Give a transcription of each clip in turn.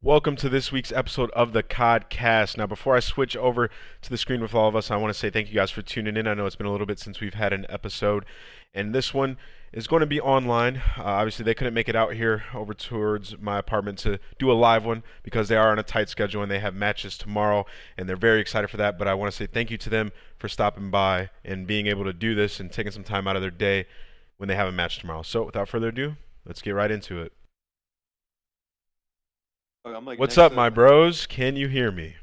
Welcome to this week's episode of the Codcast. Now, before I switch over to the screen with all of us, I want to say thank you guys for tuning in. I know it's been a little bit since we've had an episode, and this one is going to be online. Uh, obviously, they couldn't make it out here over towards my apartment to do a live one because they are on a tight schedule and they have matches tomorrow, and they're very excited for that. But I want to say thank you to them for stopping by and being able to do this and taking some time out of their day when they have a match tomorrow. So, without further ado, let's get right into it. Fuck, I'm like What's up, to- my bros? Can you hear me?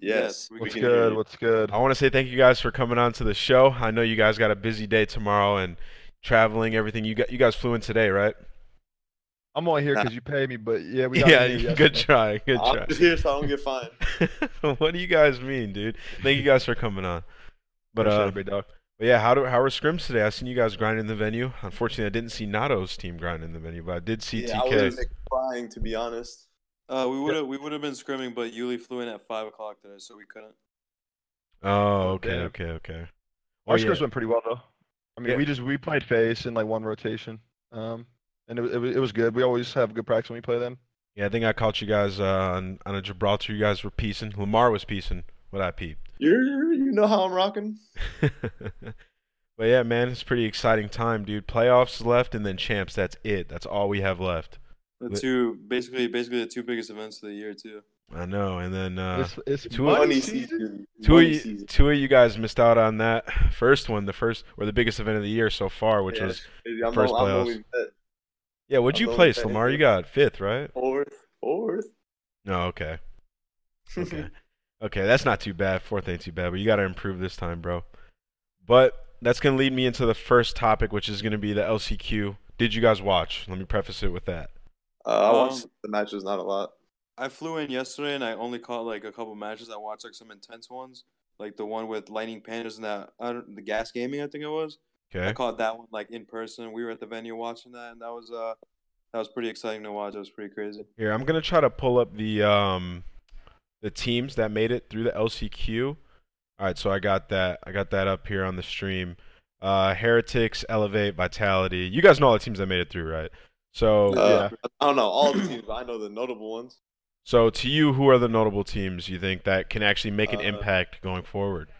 Yes, we What's can hear good? you. What's good? I want to say thank you guys for coming on to the show. I know you guys got a busy day tomorrow and traveling, everything. You got you guys flew in today, right? I'm only here because you paid me, but yeah, we got Yeah, you good try, good I'm try. just here so I don't get fined. what do you guys mean, dude? Thank you guys for coming on. But Appreciate uh, it, big dog. but yeah, how do how were scrims today? I seen you guys grinding the venue. Unfortunately, I didn't see Nato's team grinding the venue, but I did see yeah, I TK. was crying to be honest. Uh, we would have we would have been scrimming, but Yuli flew in at five o'clock today, so we couldn't. Oh, okay, Damn. okay, okay. Our Oh, yeah. scrims went pretty well though. I mean, Yeah. we just we played FaZe in like one rotation, um, and it, was- it was it was good. We always have good practice when we play them. Yeah, I think I caught you guys uh, on on a Gibraltar. You guys were piecing. Lamar was piecing. What I peeped. You're you know how I'm rocking. but yeah, man, it's a pretty exciting time, dude. Playoffs left and then champs. That's it. That's all we have left. The But- two basically basically the two biggest events of the year too. I know. And then uh, it's it's two- money Money season. season. two of Money you, two of you guys missed out on that first one, the first or the biggest event of the year so far, which Yeah, was I'm first on- playoffs. yeah. What'd you I'm place, only Lamar? You got fifth, right? fourth, fourth. No, okay, okay, okay. That's not too bad. Fourth ain't too bad, but you got to improve this time, bro. But that's gonna lead me into the first topic, which is gonna be the LCQ. Did you guys watch? Let me preface it with that. Uh, I watched Um, the matches, not a lot. I flew in yesterday and I only caught like a couple matches. I watched like some intense ones, like the one with Lightning Pandas and that I don't, the Gas Gaming I think it was. Okay. I caught that one like in person. We were at the venue watching that, and that was uh that was pretty exciting to watch. It was pretty crazy. Here, I'm gonna try to pull up the um the teams that made it through the LCQ. All right, so I got that. I got that up here on the stream. Uh, Heretics, Elevate, Vitality. You guys know all the teams that made it through, right? So, Uh, I don't know all the teams, but I know the notable ones. so to you, who are the notable teams you think that can actually make an Uh, impact going forward?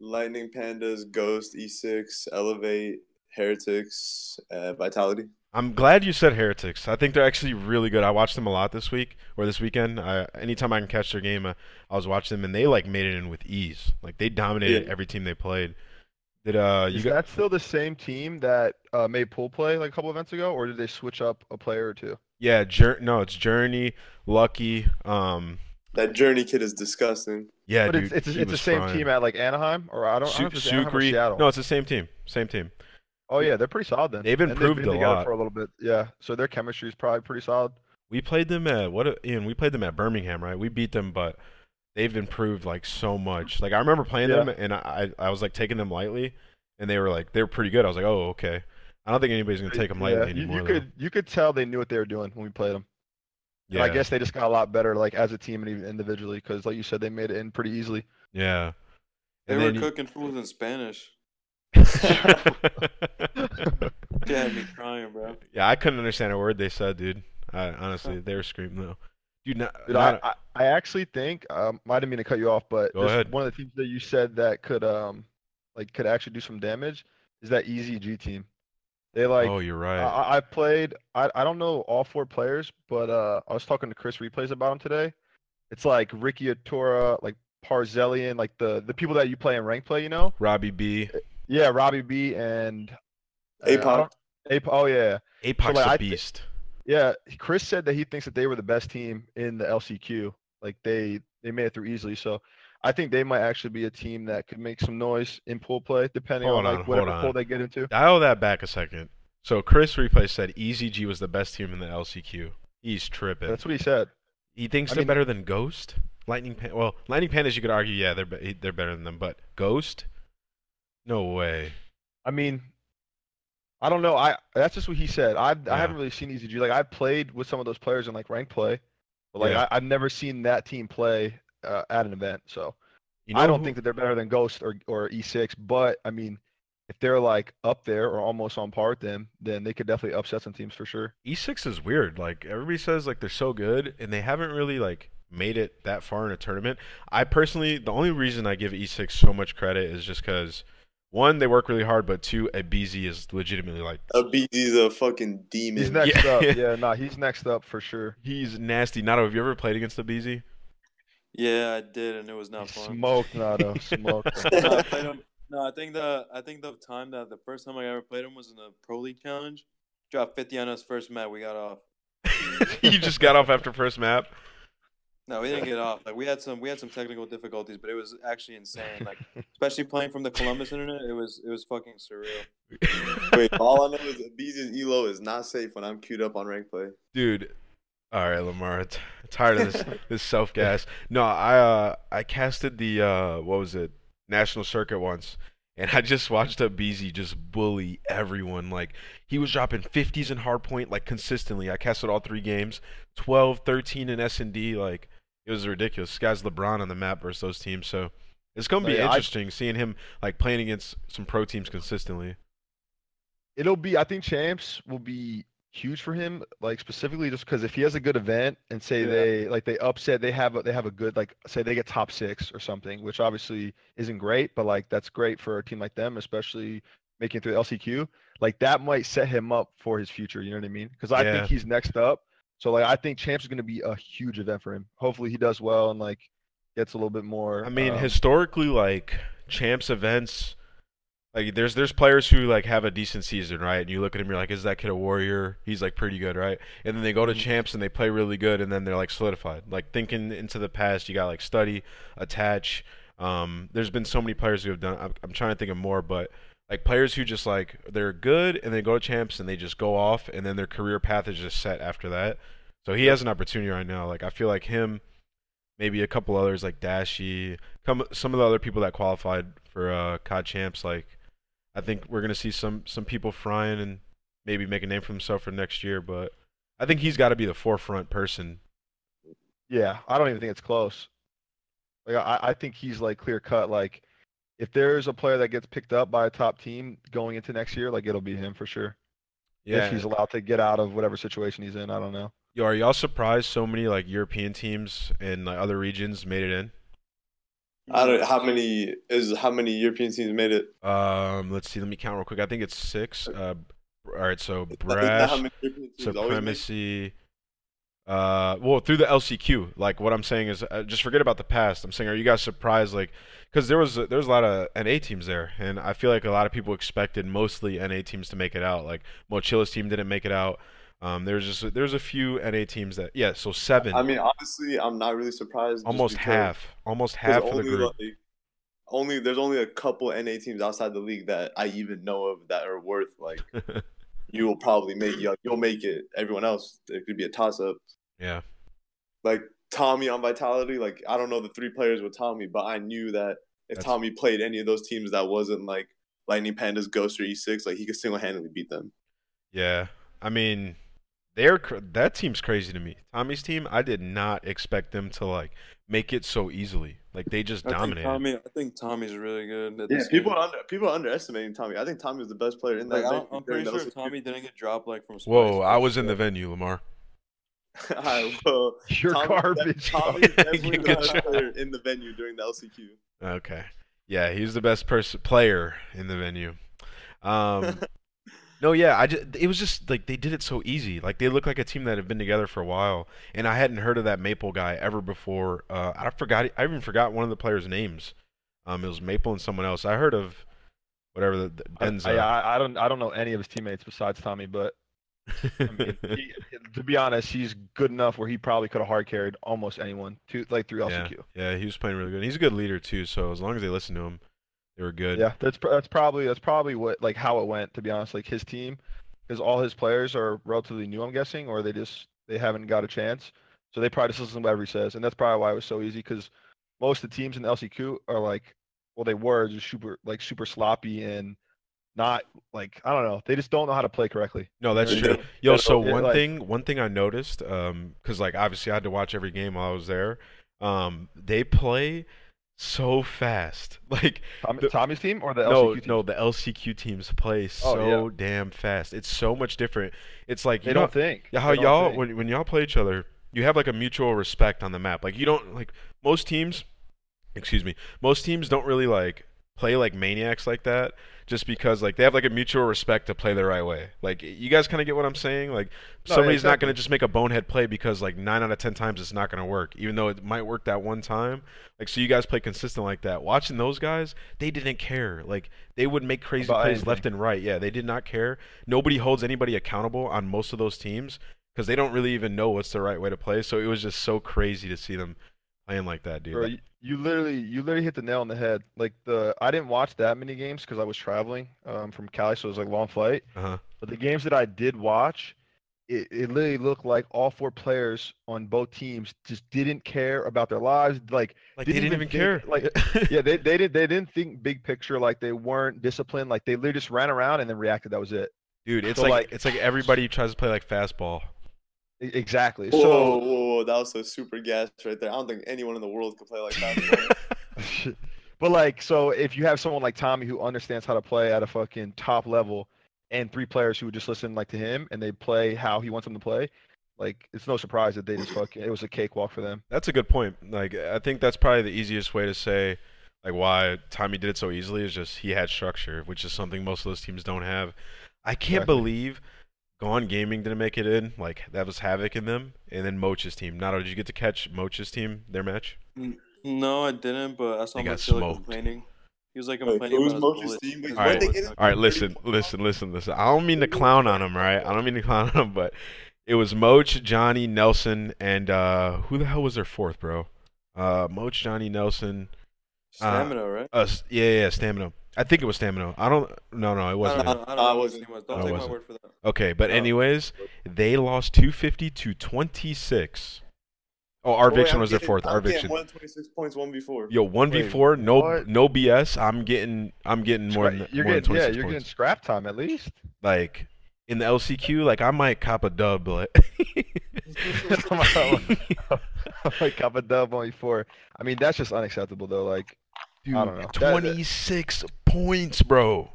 Lightning Pandas, Ghost, E6, Elevate, Heretics, uh, Vitality. I'm glad you said Heretics. I think they're actually really good. I watched them a lot this week or this weekend. I, anytime I can catch their game, I, I was watching them, and they like made it in with ease. Like they dominated Yeah. every team they played. Did uh you Is got? that still the same team that uh, made pool play like a couple events ago, or did they switch up a player or two? Yeah, Jour- no, it's Journey, Lucky. Um, That Journey kid is disgusting. yeah, but dude, it's it's, he it's the same frying. team at like Anaheim, or I don't, I Su- don't know if it's Anaheim or Seattle. No, it's the same team. Same team. Oh yeah, they're pretty solid then. They've And improved been a lot. for a little bit. Yeah, so their chemistry is probably pretty solid. We played them at what? Ian, we played them at Birmingham, right? We beat them, but they've improved like so much. Like I remember playing Yeah. them, and I I was like taking them lightly, and they were like they were pretty good. I was like, oh okay. I don't think anybody's gonna take them lightly yeah, you, anymore. you though. could you could tell they knew what they were doing when we played them. yeah, And I guess they just got a lot better, like as a team and even individually, because like you said, they made it in pretty easily. yeah. They And were then you- cooking fools in Spanish. They had me crying, bro. yeah, I couldn't understand a word they said, dude. I, honestly, they were screaming though. Dude, not, Dude, not- I, I, I actually think um, I didn't mean to cut you off, but Go ahead. one of the teams that you said that could um like could actually do some damage is that EZG team. They like oh, you're right. I- I played I, I don't know all four players, but uh I was talking to Chris Replays about them today. It's like Ricky Atora, like Parzellian, like the the people that you play in rank play, you know? Robbie B. Yeah, Robbie B and uh, I APOC. Apo- oh yeah. Apoc's like, a I thi- beast. Yeah, Chris said that he thinks that they were the best team in the LCQ. Like they they made it through easily. So I think they might actually be a team that could make some noise in pool play, depending Hold on on, like whatever hold pool they get into. Dial that back a second. So Chris Replay said EZG was the best team in the LCQ. He's tripping. That's what he said. he thinks I they're mean- better than Ghost, Lightning Pan. Well, Lightning Pandas, you could argue, yeah, they're be- they're better than them, but Ghost, no way. I mean, I don't know. I that's just what he said. I Yeah. I haven't really seen EZG. Like I've played with some of those players in like rank play, but like Yeah. I, I've never seen that team play uh, at an event. So You know I don't who- think that they're better than Ghost or or E6. But I mean, if they're like up there or almost on par with them, then they could definitely upset some teams for sure. E6 is weird. Like everybody says, like they're so good, and they haven't really like made it that far in a tournament. I personally, the only reason I give E6 so much credit is just because one, they work really hard, but two, BZ is legitimately like Abezy's a fucking demon. He's next Yeah. up. Yeah, nah, he's next up for sure. he's nasty. Nato, have you ever played against BZ? Yeah, I did, and it was not He fun. smoked Nato, smoked. No, I played him. No, I think the I think the time that the first time I ever played him was in the Pro League Challenge. Dropped 50 on us first map. We got off. you just got off after first map. No, we didn't get off. Like we had some we had some technical difficulties, but it was actually insane. Like especially playing from the Columbus internet, it was it was fucking surreal. Wait, all I know is Abezy's elo is not safe when I'm queued up on rank play. Dude. All right, Lamar. t- Tired of this this self gas. No, I uh I casted the uh what was it national circuit once, and I just watched a BZ just bully everyone. Like he was dropping 50s in hardpoint like consistently. I casted all three games, 12, 13 in S and D. Like it was ridiculous. This guy's LeBron on the map versus those teams. So it's gonna be Yeah, I- interesting seeing him like playing against some pro teams consistently. It'll be. I think champs will be huge for him, like specifically just because if he has a good event and say Yeah. they like they upset, they have a, they have a good like say they get top six or something, which obviously isn't great, but like that's great for a team like them, especially making it through the LCQ. Like that might set him up for his future. You know what I mean? Because I Yeah. think he's next up. So like I think champs is going to be a huge event for him. Hopefully he does well and like gets a little bit more. I mean, um, historically, like champs events, like there's there's players who like have a decent season, right? And you look at him, you're like, is that kid a warrior? He's like pretty good, right? And then they go to Mhm. champs and they play really good, and then they're like solidified. Like thinking into the past, you got like study, attach. Um, there's been so many players who have done. I'm, I'm trying to think of more, but like players who just like they're good and they go to champs and they just go off, and then their career path is just set after that. So he has an opportunity right now. Like I feel like him maybe a couple others like Dashy, come some of the other people that qualified for uh, COD champs. Like, I think we're gonna see some some people frying and maybe make a name for himself for next year. But I think he's got to be the forefront person. Yeah, I don't even think it's close. Like I, I think he's like clear cut. Like if there's a player that gets picked up by a top team going into next year, like it'll be him for sure. Yeah. If he's allowed to get out of whatever situation he's in, I don't know. Yo, are y'all surprised so many like European teams and like, other regions made it in? I don't how many is how many European teams made it. Um, let's see. Let me count real quick. I think it's six. Uh, all right. So Is Brash, how many European teams always make it? supremacy. Uh, well, through the LCQ. Like what I'm saying is, uh, just forget about the past. I'm saying, are you guys surprised? Like, because there was there was a lot of NA teams there, and I feel like a lot of people expected mostly NA teams to make it out. Like Mochila's team didn't make it out. Um, there's just there's a few NA teams that yeah. So seven, I mean, honestly, I'm not really surprised. almost because- half, almost half of the group. like, only there's only a couple NA teams outside the league that I even know of that are worth like you will probably make you'll, you'll make it. Everyone else it could be a toss up. yeah. Like Tommy on Vitality, like I don't know the three players with Tommy, but I knew that if That's- Tommy played any of those teams that wasn't like Lightning Pandas, Ghost or E6, like he could single handedly beat them. Yeah, I mean, they're that team's crazy to me. Tommy's team, I did not expect them to like make it so easily. Like they just I think. Tommy. I think Tommy's really good. At Yeah, this people game. under people are underestimating Tommy. I think Tommy was the best player in that. Like, I venue don't- I'm pretty sure LCQ. Tommy didn't get dropped like from. Whoa, Spice I was in the venue, Lamar. Alright, well, You're Tommy- garbage. Tommy You definitely the best shot. player in the venue during the LCQ. Okay, yeah, he's the best person player in the venue. Um, no, yeah, I just it was just like they did it so easy. Like they look like a team that have been together for a while, and I hadn't heard of that Maple guy ever before. Uh, I forgot. I even forgot one of the players' names. Um, it was Maple and someone else. I heard of whatever the, the I, Denza. I, I don't I don't know any of his teammates besides Tommy, but I mean, he, to be honest, he's good enough where he probably could have hard carried almost anyone to like through Yeah, LCQ. yeah, he was playing really good. He's a good leader too. So as long as they listen to him, they were good. Yeah, that's that's probably that's probably what like how it went. To be honest, like his team, because all his players are relatively new, I'm guessing, or they just they haven't got a chance. So they probably just listen to whatever he says, and that's probably why it was so easy. Because most of the teams in the LCQ are like, well, they were just super like super sloppy and not like I don't know. They just don't know how to play correctly. No, that's Yeah. true. Yo, so one like- thing, one thing I noticed, um, cause like obviously I had to watch every game while I was there. Um, they play so fast. Like Tommy, the- Tommy's team or the LCQ no, team? no, the LCQ teams play oh, so Oh, damn fast. It's so much different. It's like They you don't know think. how don't y'all think. when when y'all play each other, you have like a mutual respect on the map. Like you don't like most teams. Excuse me. Most teams don't really like play like maniacs like that. Just because like they have like a mutual respect to play the right way. Like you guys kind of get what I'm saying. Like No, yeah, somebody's not gonna just make a bonehead play because like nine out of ten times it's not gonna work, even though it might work that one time. Like so, you guys play consistent like that. Watching those guys, they didn't care. Like they would make crazy About plays anything. left and right. Yeah, they did not care. Nobody holds anybody accountable on most of those teams because they don't really even know what's the right way to play. So it was just so crazy to see them playing like that, dude. Bro, you, you literally you literally hit the nail on the head. Like the I didn't watch that many games because I was traveling um, from Cali, so it was like a long flight. uh-huh. But the games that I did watch, it, it literally looked like all four players on both teams just didn't care about their lives. Like Like Didn't they didn't even even, think, care. like, yeah, they they did they didn't think big picture. Like they weren't disciplined. Like they literally just ran around and then reacted. That was it. dude, it's So, like, like- it's like everybody tries to play like fastball. Exactly. Whoa, So whoa, whoa, that was so super gas right there. I don't think anyone in the world could play like that. but like, so if you have someone like Tommy who understands how to play at a fucking top level, and three players who would just listen like to him and they play how he wants them to play, like it's no surprise that they just fucking it was a cakewalk for them. That's a good point. Like I think that's probably the easiest way to say like why Tommy did it so easily is just he had structure, which is something most of those teams don't have. I can't Exactly. believe Gone Gaming didn't make it in. Like that was Havoc in them, and then Moch's team. Nato, did you get to catch Moch's team, their match? No, I didn't, but I saw They got smoked. complaining. He was like Wait, complaining who was about his team? All right, they all right. listen, listen, listen, listen. I don't mean to clown on him, right? I don't mean to clown on him, but it was Moch, Johnny, Nelson, and uh who the hell was their fourth, bro? Uh, Moch, Johnny, Nelson. Stamina, right? Uh, s- yeah, yeah, Stamina. I think it was Stamina. I don't. No, no, it wasn't. don't, him. I don't know it what wasn't- was. no, Don't it take wasn't. word for that. Okay, but Oh. anyways, they lost 250 to 26. Oh, our Boy, Viction was their fourth. I'm Our getting Viction. 126 points, one before. Yo, one v Wait, four, no, what? no BS. I'm getting, I'm getting more than you're more than getting yeah, you're getting scrap time at least. Like in the LCQ, like I might cop a dub, like. like up a dub only four. I mean, that's just unacceptable though. Like, Dude, I don't know. That- that- 26 points, bro.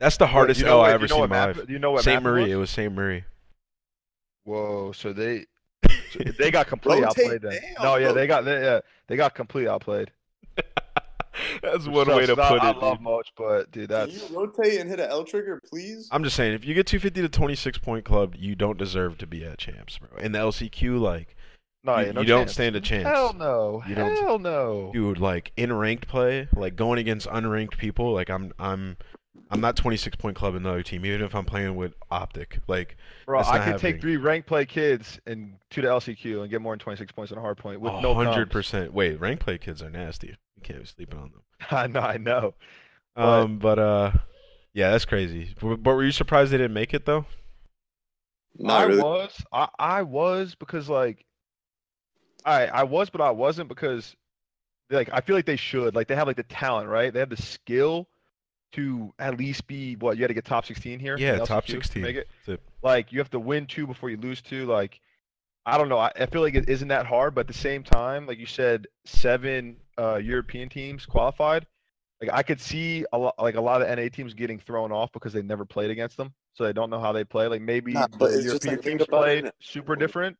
That's the hardest you know L what- I ever you know seen what in my map- life. You know what St. map it Marie, was? it was St. Marie. Whoa, so they so they got completely outplayed then. down, No, yeah, bro. they got they, yeah, they got completely outplayed. That's Which one way to sucks, 'cause put I, it. I love dude. Moch, but dude, Can that's you rotate and hit an L trigger, please? I'm just saying, if you get 250 to 26 point club, you don't deserve to be at champs, bro. In the LCQ, like, no, you, no you don't stand a chance. Hell no, You don't- hell no. Dude, like in ranked play, like going against unranked people, like I'm, I'm, I'm not 26 point club in another team, even if I'm playing with Optic. Like, Bro, I could happening. take three rank play kids and two to LCQ and get more than 26 points on a hard point with no hundred comms. percent. Wait, ranked play kids are nasty. You can't be sleeping on them. I know, I know. But- Um, but uh, yeah, that's crazy. But, but were you surprised they didn't make it though? Not I really. was. I, I was because like I I was, but I wasn't because like I feel like they should. Like they have like the talent, right? They have the skill to at least be what you had to get top 16 here. Yeah, LCQ top to 16. Make it. It. Like you have to win two before you lose two. Like I don't know. I, I feel like it isn't that hard, but at the same time, like you said, seven uh, European teams qualified. Like I could see a lot, like a lot of NA teams getting thrown off because they never played against them, so they don't know how they play. Like maybe Nah, but the it's just European like, teams about it played super different.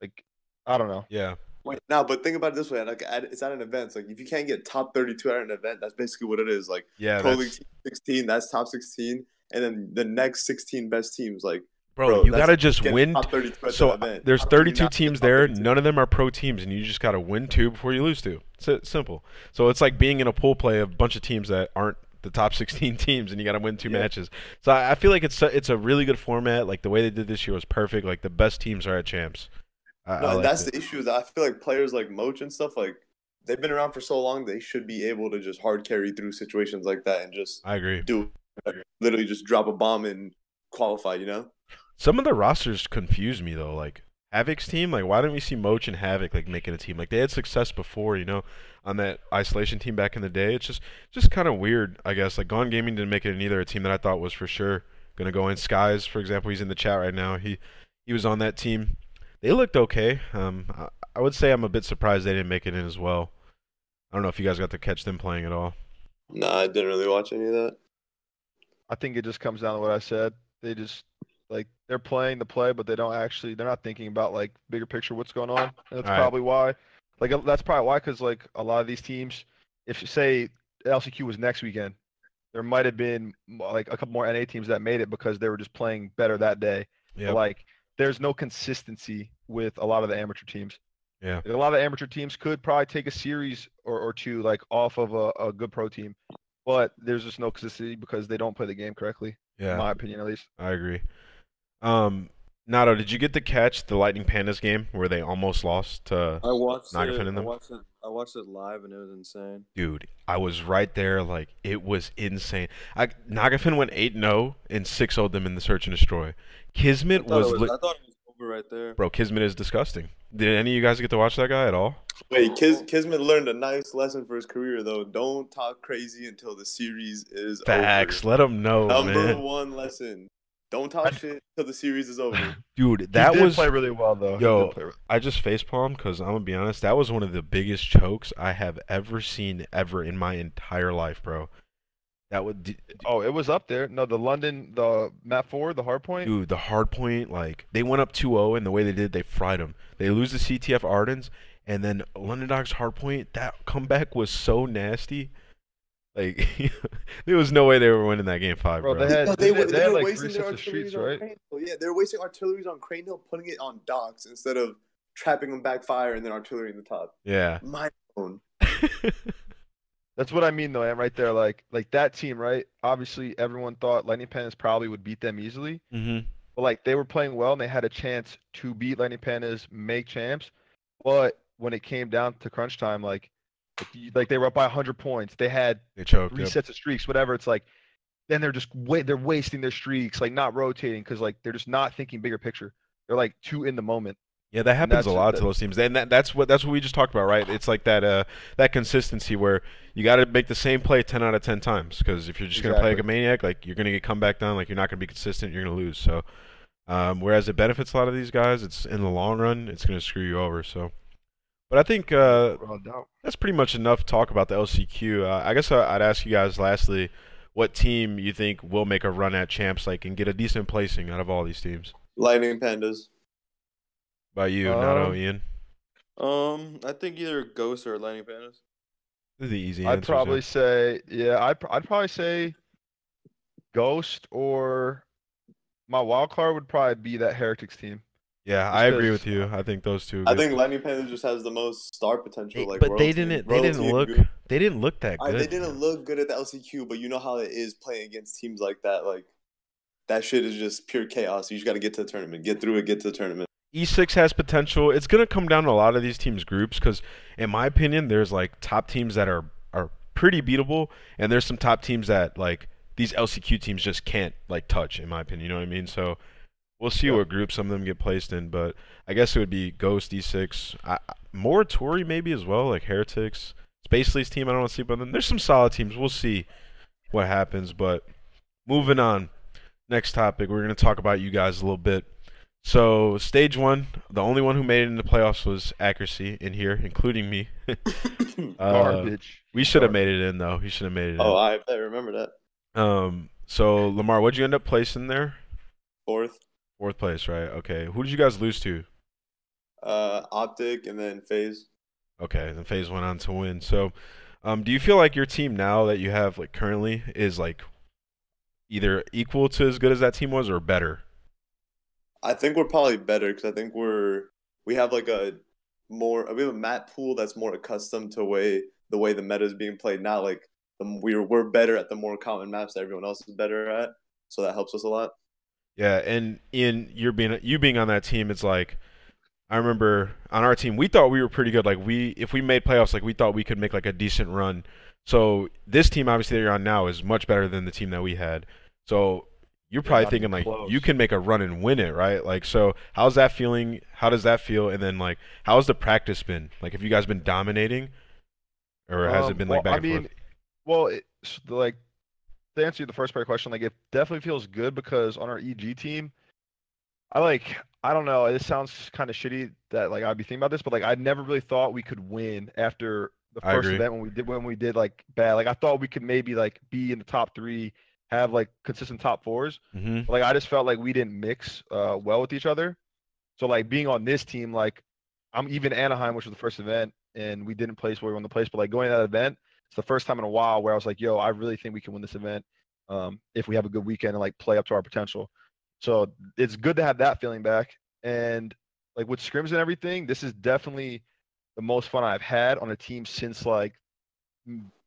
Like I don't know. Yeah. Wait, now, but think about it this way: like, at, it's at an event. It's like if you can't get top thirty-two at an event, that's basically what it is. Like Yeah. Pro League sixteen, that's top sixteen, and then the next sixteen best teams, like bro, bro, you gotta just win. top 32 at So the event. there's How can you 32 not teams there. 32? None of them are pro teams, and you just gotta win two before you lose two. It's simple. So it's like being in a pool play of a bunch of teams that aren't the top 16 teams, and you gotta win two Yeah. matches. So I, I feel like it's a, it's a really good format. Like the way they did this year was perfect. Like the best teams are at champs. I, No, I that's it. the issue. Is I feel like players like Moch and stuff like they've been around for so long, they should be able to just hard carry through situations like that and just I agree. do literally just drop a bomb and qualify. You know? Some of the rosters confuse me though. Like Havoc's team, like why didn't we see Moch and Havoc like making a team? Like they had success before, you know, on that isolation team back in the day. It's just just kind of weird, I guess. Like Gone Gaming didn't make it in either. A team that I thought was for sure gonna go in. Skies, for example, he's in the chat right now. He he was on that team. They looked okay. Um, I, I would say I'm a bit surprised they didn't make it in as well. I don't know if you guys got to catch them playing at all. Nah, I didn't really watch any of that. I think it just comes down to what I said. They just like they're playing the play, but they don't actually. They're not thinking about like bigger picture what's going on. And that's Alright. probably why. Like uh, that's probably why, because like a lot of these teams, if you say LCQ was next weekend, there might have been like a couple more NA teams that made it because they were just playing better that day. But, Yeah. like there's no consistency with a lot of the amateur teams. Yeah. A lot of amateur teams could probably take a series or, or two like off of a, a good pro team, but there's just no consistency because they don't play the game correctly. Yeah. In my opinion, at least. I agree. Um, Nato, did you get to catch the Lightning Pandas game where they almost lost to? I watched Nagafin it. in I watched it. I watched it live and it was insane. Dude, I was right there. Like it was insane. I Nagafin went eight 0 and six 0 them in the search and destroy. I Kismet thought, was, it was, lit I thought it was over right there. bro. Kismet is disgusting. Did any of you guys get to watch that guy at all? Wait, Kis- Kismet learned a nice lesson for his career though. Don't talk crazy until the series is Facts. over. Let him know, Number man. one lesson: don't talk shit until the series is over. Dude, that he did was. play really well though. He did Yo, play re- I just facepalm because I'm gonna be honest. That was one of the biggest chokes I have ever seen ever in my entire life, bro. That would, d- oh, it was up there. No, the London, the map four, the hard point. dude. The hard point, like they went up 2-0, and the way they did, they fried them. They lose the CTF Ardennes, and then London Docks hard point. That comeback was so nasty. Like there was no way they were winning that game five, Bro, bro. they had- No, they, they- were, they they had, were like, wasting three their sets of streets, artillery on right? Crane Yeah, they're wasting artilleries on Crane Hill, putting it on docks instead of trapping them backfire and then artillery in the top. yeah. My own. That's what I mean though, and right there, like like that team, right? Obviously, everyone thought Lightning Pandas probably would beat them easily, hmm but like they were playing well and they had a chance to beat Lightning Pandas, make champs. But when it came down to crunch time, like like, you- like they were up by 100 points, they had They choked. three yep. sets of streaks, whatever. It's like then they're just wa- they're wasting their streaks, like not rotating because like they're just not thinking bigger picture. They're like too in the moment. Yeah, that happens a lot to those teams. And that, that's what that's what we just talked about, right? It's like that uh that consistency where you got to make the same play 10 out of 10 times because if you're just going to play like a maniac, like you're going to get come back down, like you're not going to be consistent, you're going to lose. So um whereas it benefits a lot of these guys, it's in the long run, it's going to screw you over. So but I think uh Without a doubt. that's pretty much enough talk about the LCQ. Uh, I guess I- I'd ask you guys lastly what team you think will make a run at champs like and get a decent placing out of all these teams. Lightning Pandas. By you, Nato, Um, Ian. Um, I think either Ghost or Lightning Pandas. This is the easy I'd answers, yeah. probably say, yeah, I'd, I'd probably say Ghost or my wild card would probably be that Heretics team. Yeah, I agree with you. I think those two. I good. think Lightning Pandas just has the most star potential. Like, but they didn't. They didn't look. good. They didn't look that I, good. they didn't look good at the LCQ, but you know how it is playing against teams like that. Like that shit is just pure chaos. You just got to get to the tournament, get through it, get to the tournament. E6 E has potential. It's gonna come down to a lot of these teams' groups because, in my opinion, there's like top teams that are are pretty beatable, and there's some top teams that like these LCQ teams just can't like touch. In my opinion, you know what I mean. So we'll see Yeah. what group some of them get placed in, but I guess it would be Ghost E6, I, I- Moratori maybe as well, like Heretics, Space Spacely's team. I don't want to sleep on them. There's some solid teams. We'll see what happens, but moving on. Next topic, we're gonna talk about you guys a little bit. So stage one, the only one who made it in the playoffs was accuracy in here, including me. Uh, Garbage. we should have made it in though. We should have made it in. oh, I, I remember that. Um, so Lamar, what'd you end up placing there? Fourth, Fourth place, right? Okay. Who did you guys lose to? uh, Optic, and then FaZe. Okay, then FaZe went on to win. So, um, do you feel like your team now that you have like currently is like either equal to as good as that team was or better? I think we're probably better because I think we're we have like a more we have a map pool that's more accustomed to way the way the meta is being played. Not like the, we're we're better at the more common maps that everyone else is better at, so that helps us a lot. Yeah, and Ian, you're being you being on that team, it's like I remember on our team, we thought we were pretty good. Like we, if we made playoffs, like we thought we could make like a decent run. So this team, obviously, that you're on now, is much better than the team that we had. So you're probably not thinking like close. you can make a run and win it, right? Like, so how's that feeling? How does that feel? And then like, how's the practice been? Like, have you guys been dominating, or has it Um, been well, like back I and mean, forth? well, it's like to answer the first part of the question, like it definitely feels good because on our EG team, I like I don't know. This sounds kind of shitty that like I'd be thinking about this, but like I never really thought we could win after the first event when we did when we did like bad. Like I thought we could maybe like be in the top three, have like consistent top fours. hmm But, like I just felt like we didn't mix uh well with each other. So like being on this team, like I'm even Anaheim, which was the first event, and we didn't place where we won the place. But like going to that event, it's the first time in a while where I was like, yo, I really think we can win this event um, if we have a good weekend and like play up to our potential. So it's good to have that feeling back. And like with scrims and everything, this is definitely the most fun I've had on a team since like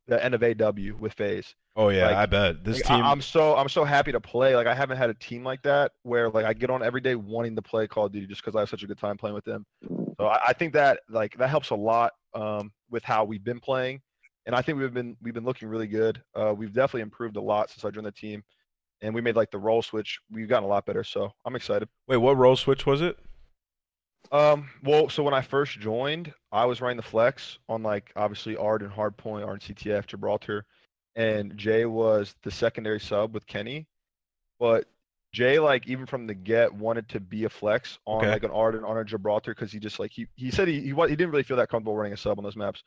the end of AW with FaZe. Oh yeah, Like- I bet this Like, I- team. I'm so I'm so happy to play. Like I haven't had a team like that where like I get on every day wanting to play Call of Duty just because I have such a good time playing with them. So I, I think that like that helps a lot um, with how we've been playing, and I think we've been we've been looking really good. Uh, we've definitely improved a lot since I joined the team, and we made like the role switch. We've gotten a lot better, so I'm excited. Wait, what role switch was it? Um, well, so when I first joined, I was running the flex on like obviously Ard and Hardpoint, Ard and CTF, Gibraltar, and Jay was the secondary sub with Kenny. But Jay, like even from the get, wanted to be a flex on Okay. like an Ard and on a Gibraltar because he just like he he said he he, he didn't really feel that comfortable running a sub on those maps.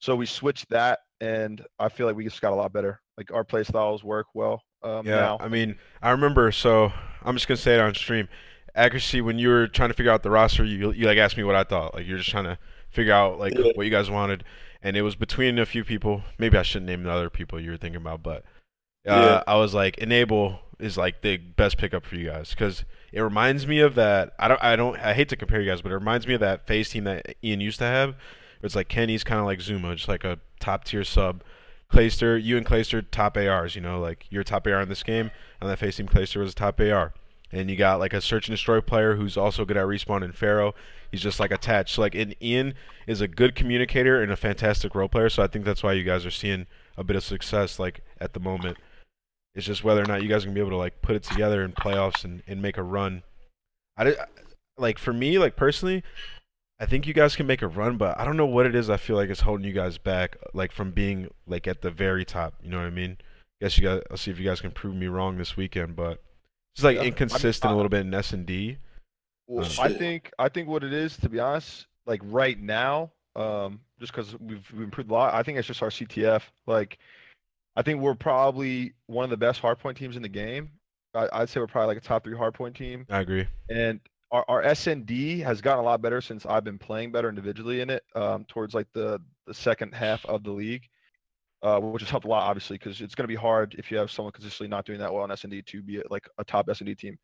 So we switched that, and I feel like we just got a lot better. Like our play styles work well um, Yeah, now. I mean, I remember. So I'm just gonna say it on stream. Accuracy. When you were trying to figure out the roster, you you like asked me what I thought. Like you're just trying to figure out like what you guys wanted, and it was between a few people. Maybe I shouldn't name the other people you were thinking about, but uh, Yeah. I was like, enable is like the best pickup for you guys because it reminds me of that. I don't. I don't. I hate to compare you guys, but it reminds me of that FaZe team that Ian used to have. It's like Kenny's kind of like Zooma, just like a top tier sub. Clayster, you and Clayster top ARs. You know, like you're top AR in this game. On that FaZe team, Clayster was a top AR. And you got like a search and destroy player who's also good at respawn and Pharaoh. He's just like attached. So like and Ian is a good communicator and a fantastic role player. So I think that's why you guys are seeing a bit of success like at the moment. It's just whether or not you guys are gonna be able to like put it together in playoffs and, and make a run. I did, like for me like personally, I think you guys can make a run, but I don't know what it is. I feel like it's holding you guys back, like from being like at the very top. You know what I mean? I Guess you guys. I'll see if you guys can prove me wrong this weekend, but it's like Yeah, I mean, inconsistent I- a little bit in S and D. Well, Uh, I think I think what it is, to be honest, like right now, um, just because we've, we've improved a lot, I think it's just our CTF. Like, I think we're probably one of the best hardpoint teams in the game. I, I'd say we're probably like a top three hardpoint team, I agree. and our, our SND has gotten a lot better since I've been playing better individually in it. Um, towards like the the second half of the league, uh, which has helped a lot, obviously, because it's going to be hard if you have someone consistently not doing that well in SND to be like a top SND team.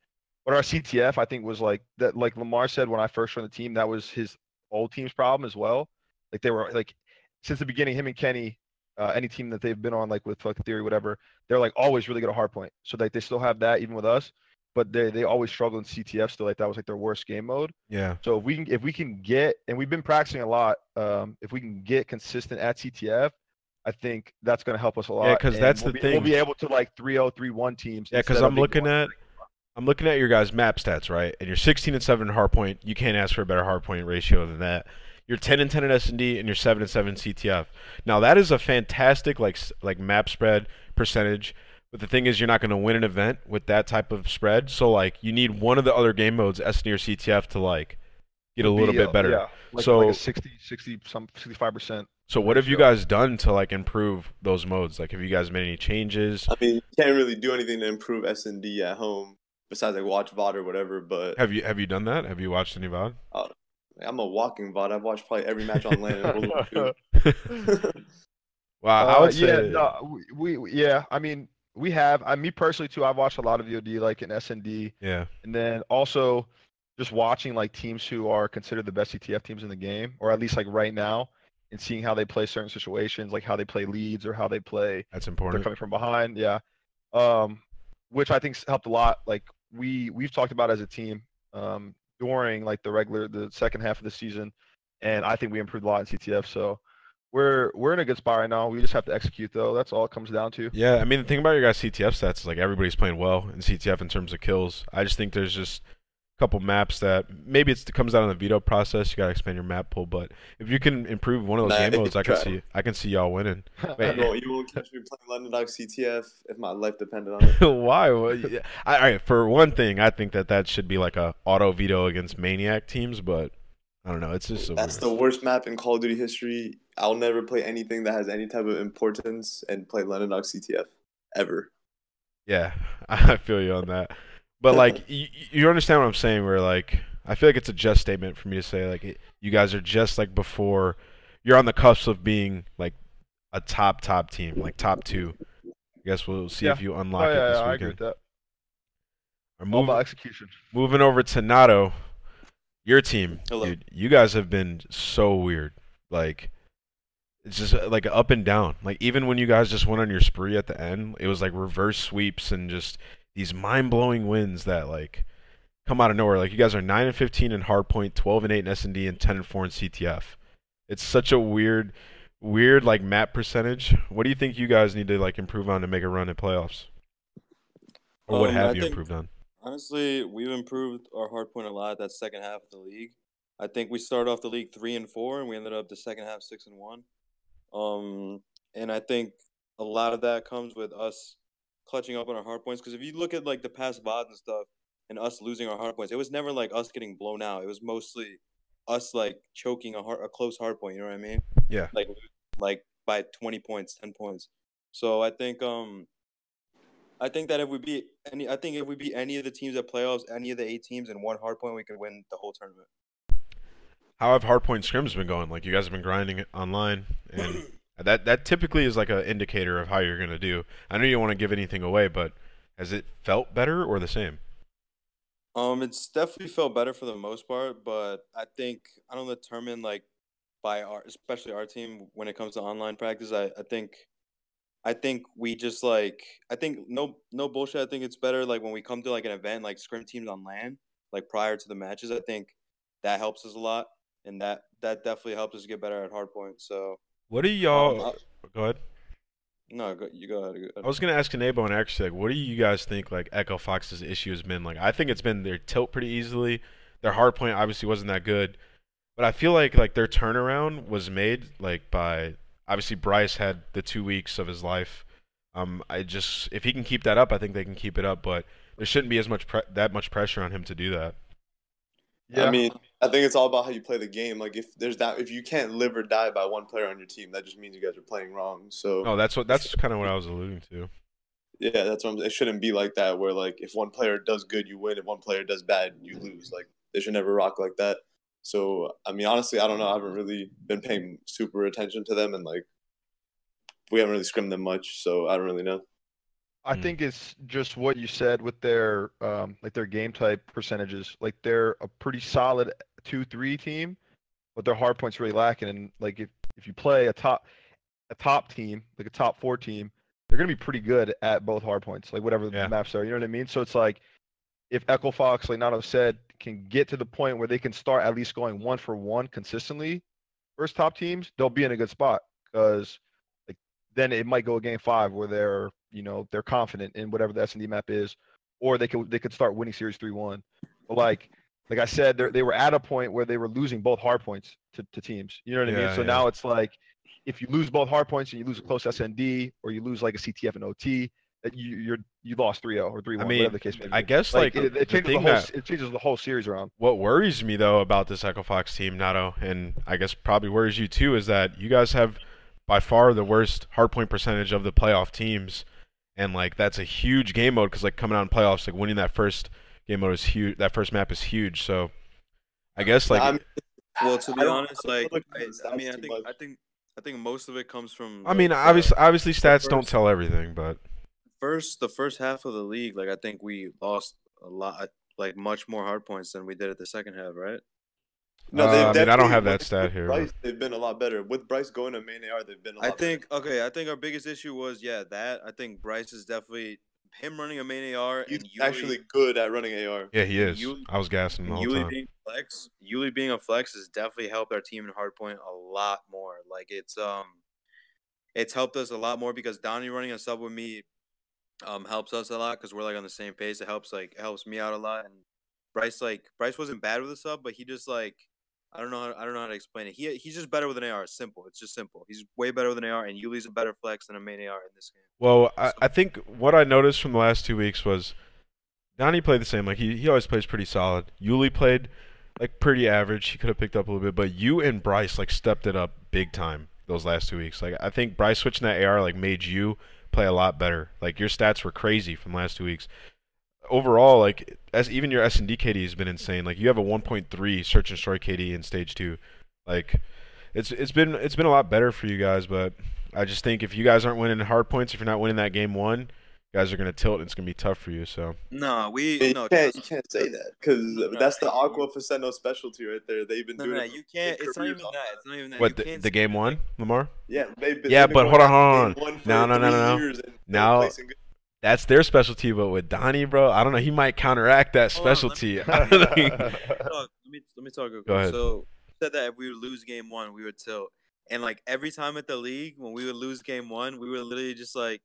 But our CTF, I think, was like that. Like Lamar said when I first joined the team, that was his old team's problem as well. Like they were like since the beginning, him and Kenny, uh, any team that they've been on, like with fucking theory, whatever, they're like always really good at hardpoint. So like they still have that even with us, but they they always struggle in CTF. Still, like that was like their worst game mode. Yeah. So if we can if we can get and we've been practicing a lot, um, if we can get consistent at CTF, I think that's going to help us a lot. 'cause because that's we'll the be, We'll be able to like 3-0, teams. Yeah, because I'm looking at I'm looking at your guys' map stats, right? And you're 16 and 7 in hardpoint. You can't ask for a better hardpoint ratio than that. You're 10 and 10 at S&D, and you're 7 and 7 CTF. Now that is a fantastic like like map spread percentage. But the thing is, you're not going to win an event with that type of spread. So like, you need one of the other game modes, S&D or CTF, to like get a little be, bit uh, better. Yeah, like, So- like a 60, 60, some 65 percent. So what have you guys done to like improve those modes? Like, have you guys made any changes? I mean, you can't really do anything to improve S and D at home besides like watch VOD or whatever. But Have you have you done that? Have you watched any VOD? I'm a walking VOD. I've watched probably every match on land. in World War II. Well, I Uh, would yeah, no, we, we yeah. I mean, we have. I me personally too. I've watched a lot of VOD like in SND, yeah. and then also just watching like teams who are considered the best CTF teams in the game, or at least like right now, and seeing how they play certain situations, like how they play leads or how they play That's important. they're coming from behind. Yeah, um, which I think's helped a lot. Like we we've talked about as a team um, during like the regular the second half of the season, and I think we improved a lot in CTF. So we're we're in a good spot right now. We just have to execute though. That's all it comes down to. Yeah, I mean the thing about your guys' CTF stats is like everybody's playing well in CTF in terms of kills. I just think there's just a couple maps that maybe it's, it comes out in the veto process. You gotta expand your map pool, but if you can improve one of those Nah, game modes, I can see I can see y'all winning. Wait, Bro, you won't catch me playing London Dock CTF if my life depended on it. Why? Well, yeah, I, all right, for one thing, I think that that should be like a auto veto against maniac teams, but I don't know. It's just so That's weird. the worst map in Call of Duty history. I'll never play anything that has any type of importance and play London Dock CTF ever. Yeah, I feel you on that. But like, you, you understand what I'm saying? Where like, I feel like it's a just statement for me to say like, it, you guys are just like before. You're on the cusp of being like a top top team, like top two. I guess we'll see if Yeah. you Oh unlock it yeah, this yeah, I agree with that. Or All move- about execution. moving over to Nato, your team, Hello. dude. You guys have been so weird. Like, it's just uh, like up and down. Like even when you guys just went on your spree at the end, it was like reverse sweeps and just these mind blowing wins that like come out of nowhere. Like you guys are nine and fifteen in hardpoint, twelve and eight in S and D, and ten and four in CTF. It's such a weird, weird like map percentage. What do you think you guys need to like improve on to make a run at playoffs? Or what Um, have I you improved on? Honestly, we've improved our hardpoint a lot that second half of the league. I think we started off the league three and four, and we ended up the second half six and one. Um, and I think a lot of that comes with us clutching up on our hard points. Because if you look at like the past VODs and stuff, and us losing our hard points, it was never like us getting blown out. It was mostly us like choking a hard, a close hard point. You know what I mean? Yeah. Like like by twenty points, ten points. So I think um I think that if we beat any, I think if we beat any of the teams at playoffs, any of the eight teams in one hard point, we could win the whole tournament. How have hardpoint scrims been going? Like you guys have been grinding it online, and that that typically is like an indicator of how you're gonna do. I know you don't want to give anything away, but has it felt better or the same? Um, it's definitely felt better for the most part, but I think I don't determine like by our, especially our team when it comes to online practice. I, I think, I think we just like I think no no bullshit. I think it's better like when we come to like an event like scrim teams on land like prior to the matches. I think that helps us a lot, and that that definitely helps us get better at hard point. So What do um, y'all? I- Go ahead. no, go, you go ahead. go I was gonna ask Enable and actually like, what do you guys think like Echo Fox's issue has been? Like, I think it's been their tilt pretty easily. Their hard point obviously wasn't that good, but I feel like like their turnaround was made like by obviously Bryce had the two weeks of his life. Um, I just if he can keep that up, I think they can keep it up, but there shouldn't be as much pre- that much pressure on him to do that. Yeah. I mean, I think it's all about how you play the game. Like if there's that, if you can't live or die by one player on your team, that just means you guys are playing wrong. So No, that's what that's kind of what I was alluding to. yeah, that's what I'm, it shouldn't be like that. Where like if one player does good, you win. If one player does bad, you lose. Like they should never rock like that. So I mean, honestly, I don't know. I haven't really been paying super attention to them, and like we haven't really scrimmed them much. So I don't really know. I Mm. think it's just what you said with their um like their game type percentages. Like they're a pretty solid two three team, but their hard points really lacking. And like if if you play a top a top team, like a top four team, they're gonna be pretty good at both hard points, like whatever Yeah. the maps are. You know what I mean? So it's like if Echo Fox, like Nato said, can get to the point where they can start at least going one for one consistently versus top teams, they'll be in a good spot because then it might go a game five where they're you know they're confident in whatever the S and D map is, or they could they could start winning series three one. But like like I said, they they were at a point where they were losing both hard points to, to teams. You know what I Yeah, mean? So yeah. now it's like if you lose both hard points and you lose a close SND or you lose like a CTF and OT, that you you're you lost 3-0 or 3-1, I mean, whatever the case may be. I guess like, like, it, it changes the thing whole that it changes the whole series around. What worries me though about this Echo Fox team, Nato, and I guess probably worries you too, is that you guys have by far the worst hardpoint percentage of the playoff teams, and like that's a huge game mode because like coming out in playoffs, like winning that first game mode is huge. That first map is huge. So I guess like I'm- Well, to be don't- honest, like I, I mean, I stats too think I think I think most of it comes from. I the- mean the obviously obviously stats don't tell everything, but first the first half of the league. Like I think we lost a lot, like much more hard points than we did at the second half, right? No, Uh, they've I mean, I don't have that stat here, Bryce, they've been a lot better. With Bryce going to main AR, they've been a lot I better. think okay. I think our biggest issue was yeah that I think Bryce is definitely him running a main AR he's and Yuli, actually good at running AR. yeah, he is. You- I was gassing him the whole Yuli time. being flex. Yuli being a flex has definitely helped our team in hardpoint a lot more. Like it's um, it's helped us a lot more because Donnie running a sub with me, um, helps us a lot because we're like on the same pace. It helps like it helps me out a lot and Bryce like Bryce wasn't bad with the sub, but he just like I don't know how, I don't know how to explain it. He he's just better with an AR. It's simple. It's just simple. He's way better with an AR, and Yuli's a better flex than a main AR in this game. Well, I, I think what I noticed from the last two weeks was Donnie played the same. Like he, he always plays pretty solid. Yuli played like pretty average. He could have picked up a little bit, but you and Bryce like stepped it up big time those last two weeks. Like I think Bryce switching that AR like made you play a lot better. Like your stats were crazy from last two weeks. Overall, like as even your S and D KD has been insane. Like you have a 1.3 search and destroy KD in stage two. Like it's it's been it's been a lot better for you guys, but I just think if you guys aren't winning hard points, if you're not winning that game one, you guys are gonna tilt. and It's gonna be tough for you. So No, we You no can't, you can't say that because that's the Aqua Faceno specialty right there. They've been No, doing no, it. you can't. It's not even off that. It's not even that. what the, the game one, Lamar? Yeah, they've been, Yeah, they've been but hold on, hold on. No, no, no, no, no. years and they're Now- good- That's their specialty, but with Donnie, bro, I don't know. He might counteract that Hold on, let me- specialty. I talk, let me let me talk. real Go ahead. So said that if we would lose game one, we would tilt. And like every time at the league, when we would lose game one, we would literally just like,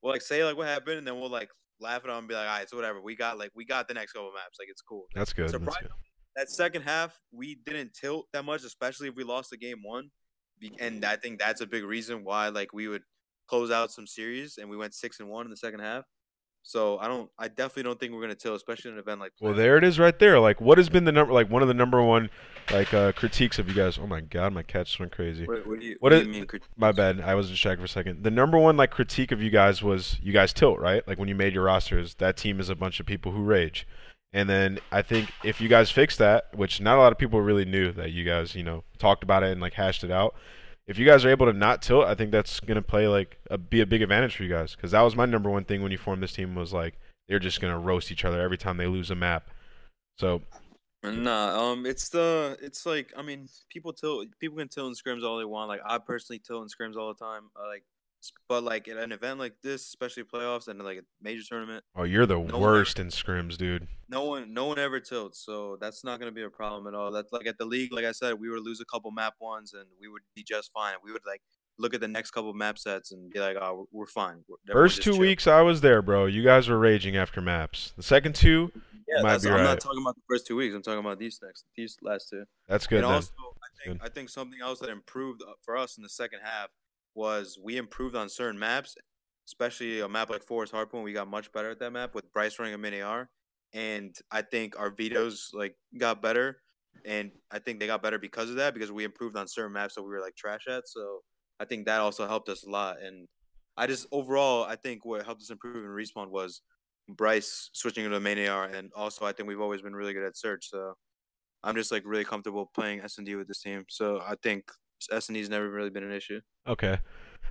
well, like say like what happened, and then we'll like laugh it off and be like, all right, so whatever. We got like we got the next couple maps. Like it's cool. That's good. That's good. That second half, we didn't tilt that much, especially if we lost the game one. And I think that's a big reason why like we would close out some series, and we went six and one in the second half. So I don't, I definitely don't think we're gonna tilt, especially in an event like. Well, Playoffs. there it is, right there. Like, what has been the number? Like, one of the number one, like, uh, critiques of you guys. Oh my God, my cat just went crazy. What, what do you, what what do is- you mean? crit- My bad. I was distracted for a second. The number one like critique of you guys was you guys tilt, right? Like when you made your rosters, that team is a bunch of people who rage. And then I think if you guys fix that, which not a lot of people really knew that you guys, you know, talked about it and like hashed it out. If you guys are able to not tilt, I think that's gonna play like a, be a big advantage for you guys. Because that was my number one thing when you formed this team was like they're just gonna roast each other every time they lose a map. So Nah, um, it's the it's like I mean, people tilt people can tilt in scrims all they want. Like I personally tilt in scrims all the time. Uh, like, but like at an event like this, especially playoffs and like a major tournament, oh, you're the No worst in scrims, dude. no one no one ever tilts. So that's not gonna be a problem at all. That's like at the league, like I said, we would lose a couple map ones and we would be just fine. We would like look at the next couple map sets and be like, oh, we're, fine. Everyone First two chill." weeks I was there, bro. You guys were raging after maps. The second two, Yeah, might that's, be I'm right. not talking about the first two weeks. I'm talking about these next these last two. that's good and then. also, I think. I think something else that improved uh, for us in the second half was we improved on certain maps, especially a map like Forest Harpoon. We got much better at that map with Bryce running a mini AR, and I think our vetoes like got better, and I think they got better because of that because we improved on certain maps that we were like trash at. So I think that also helped us a lot, and I just overall I think what helped us improve in respawn was Bryce switching into a main AR, and also I think we've always been really good at search. So I'm just like really comfortable playing S and D with this team. So I think S and D's never really been an issue. Okay.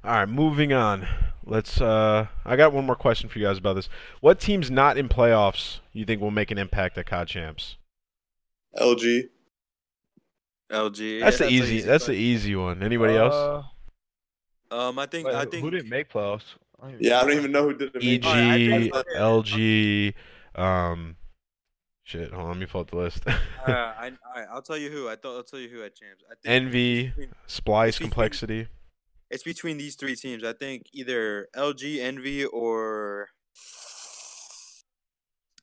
All right, moving on. Let's uh I got one more question for you guys about this. What teams not in playoffs you think will make an impact at COD Champs? LG. LG. That's yeah, the easy that's the easy one. Anybody else? Uh, Um, I think wait, I think who didn't make playoffs? I don't Yeah, I don't even know who did it. EG, Alright, I think- okay. LG, um shit, hold on, let me pull up the list. Uh, I, all right, I'll tell you who. I thought I'll tell you who at champs. I think Envy. Between, Splyce complexity. it's between these three teams. I think either LG, Envy, or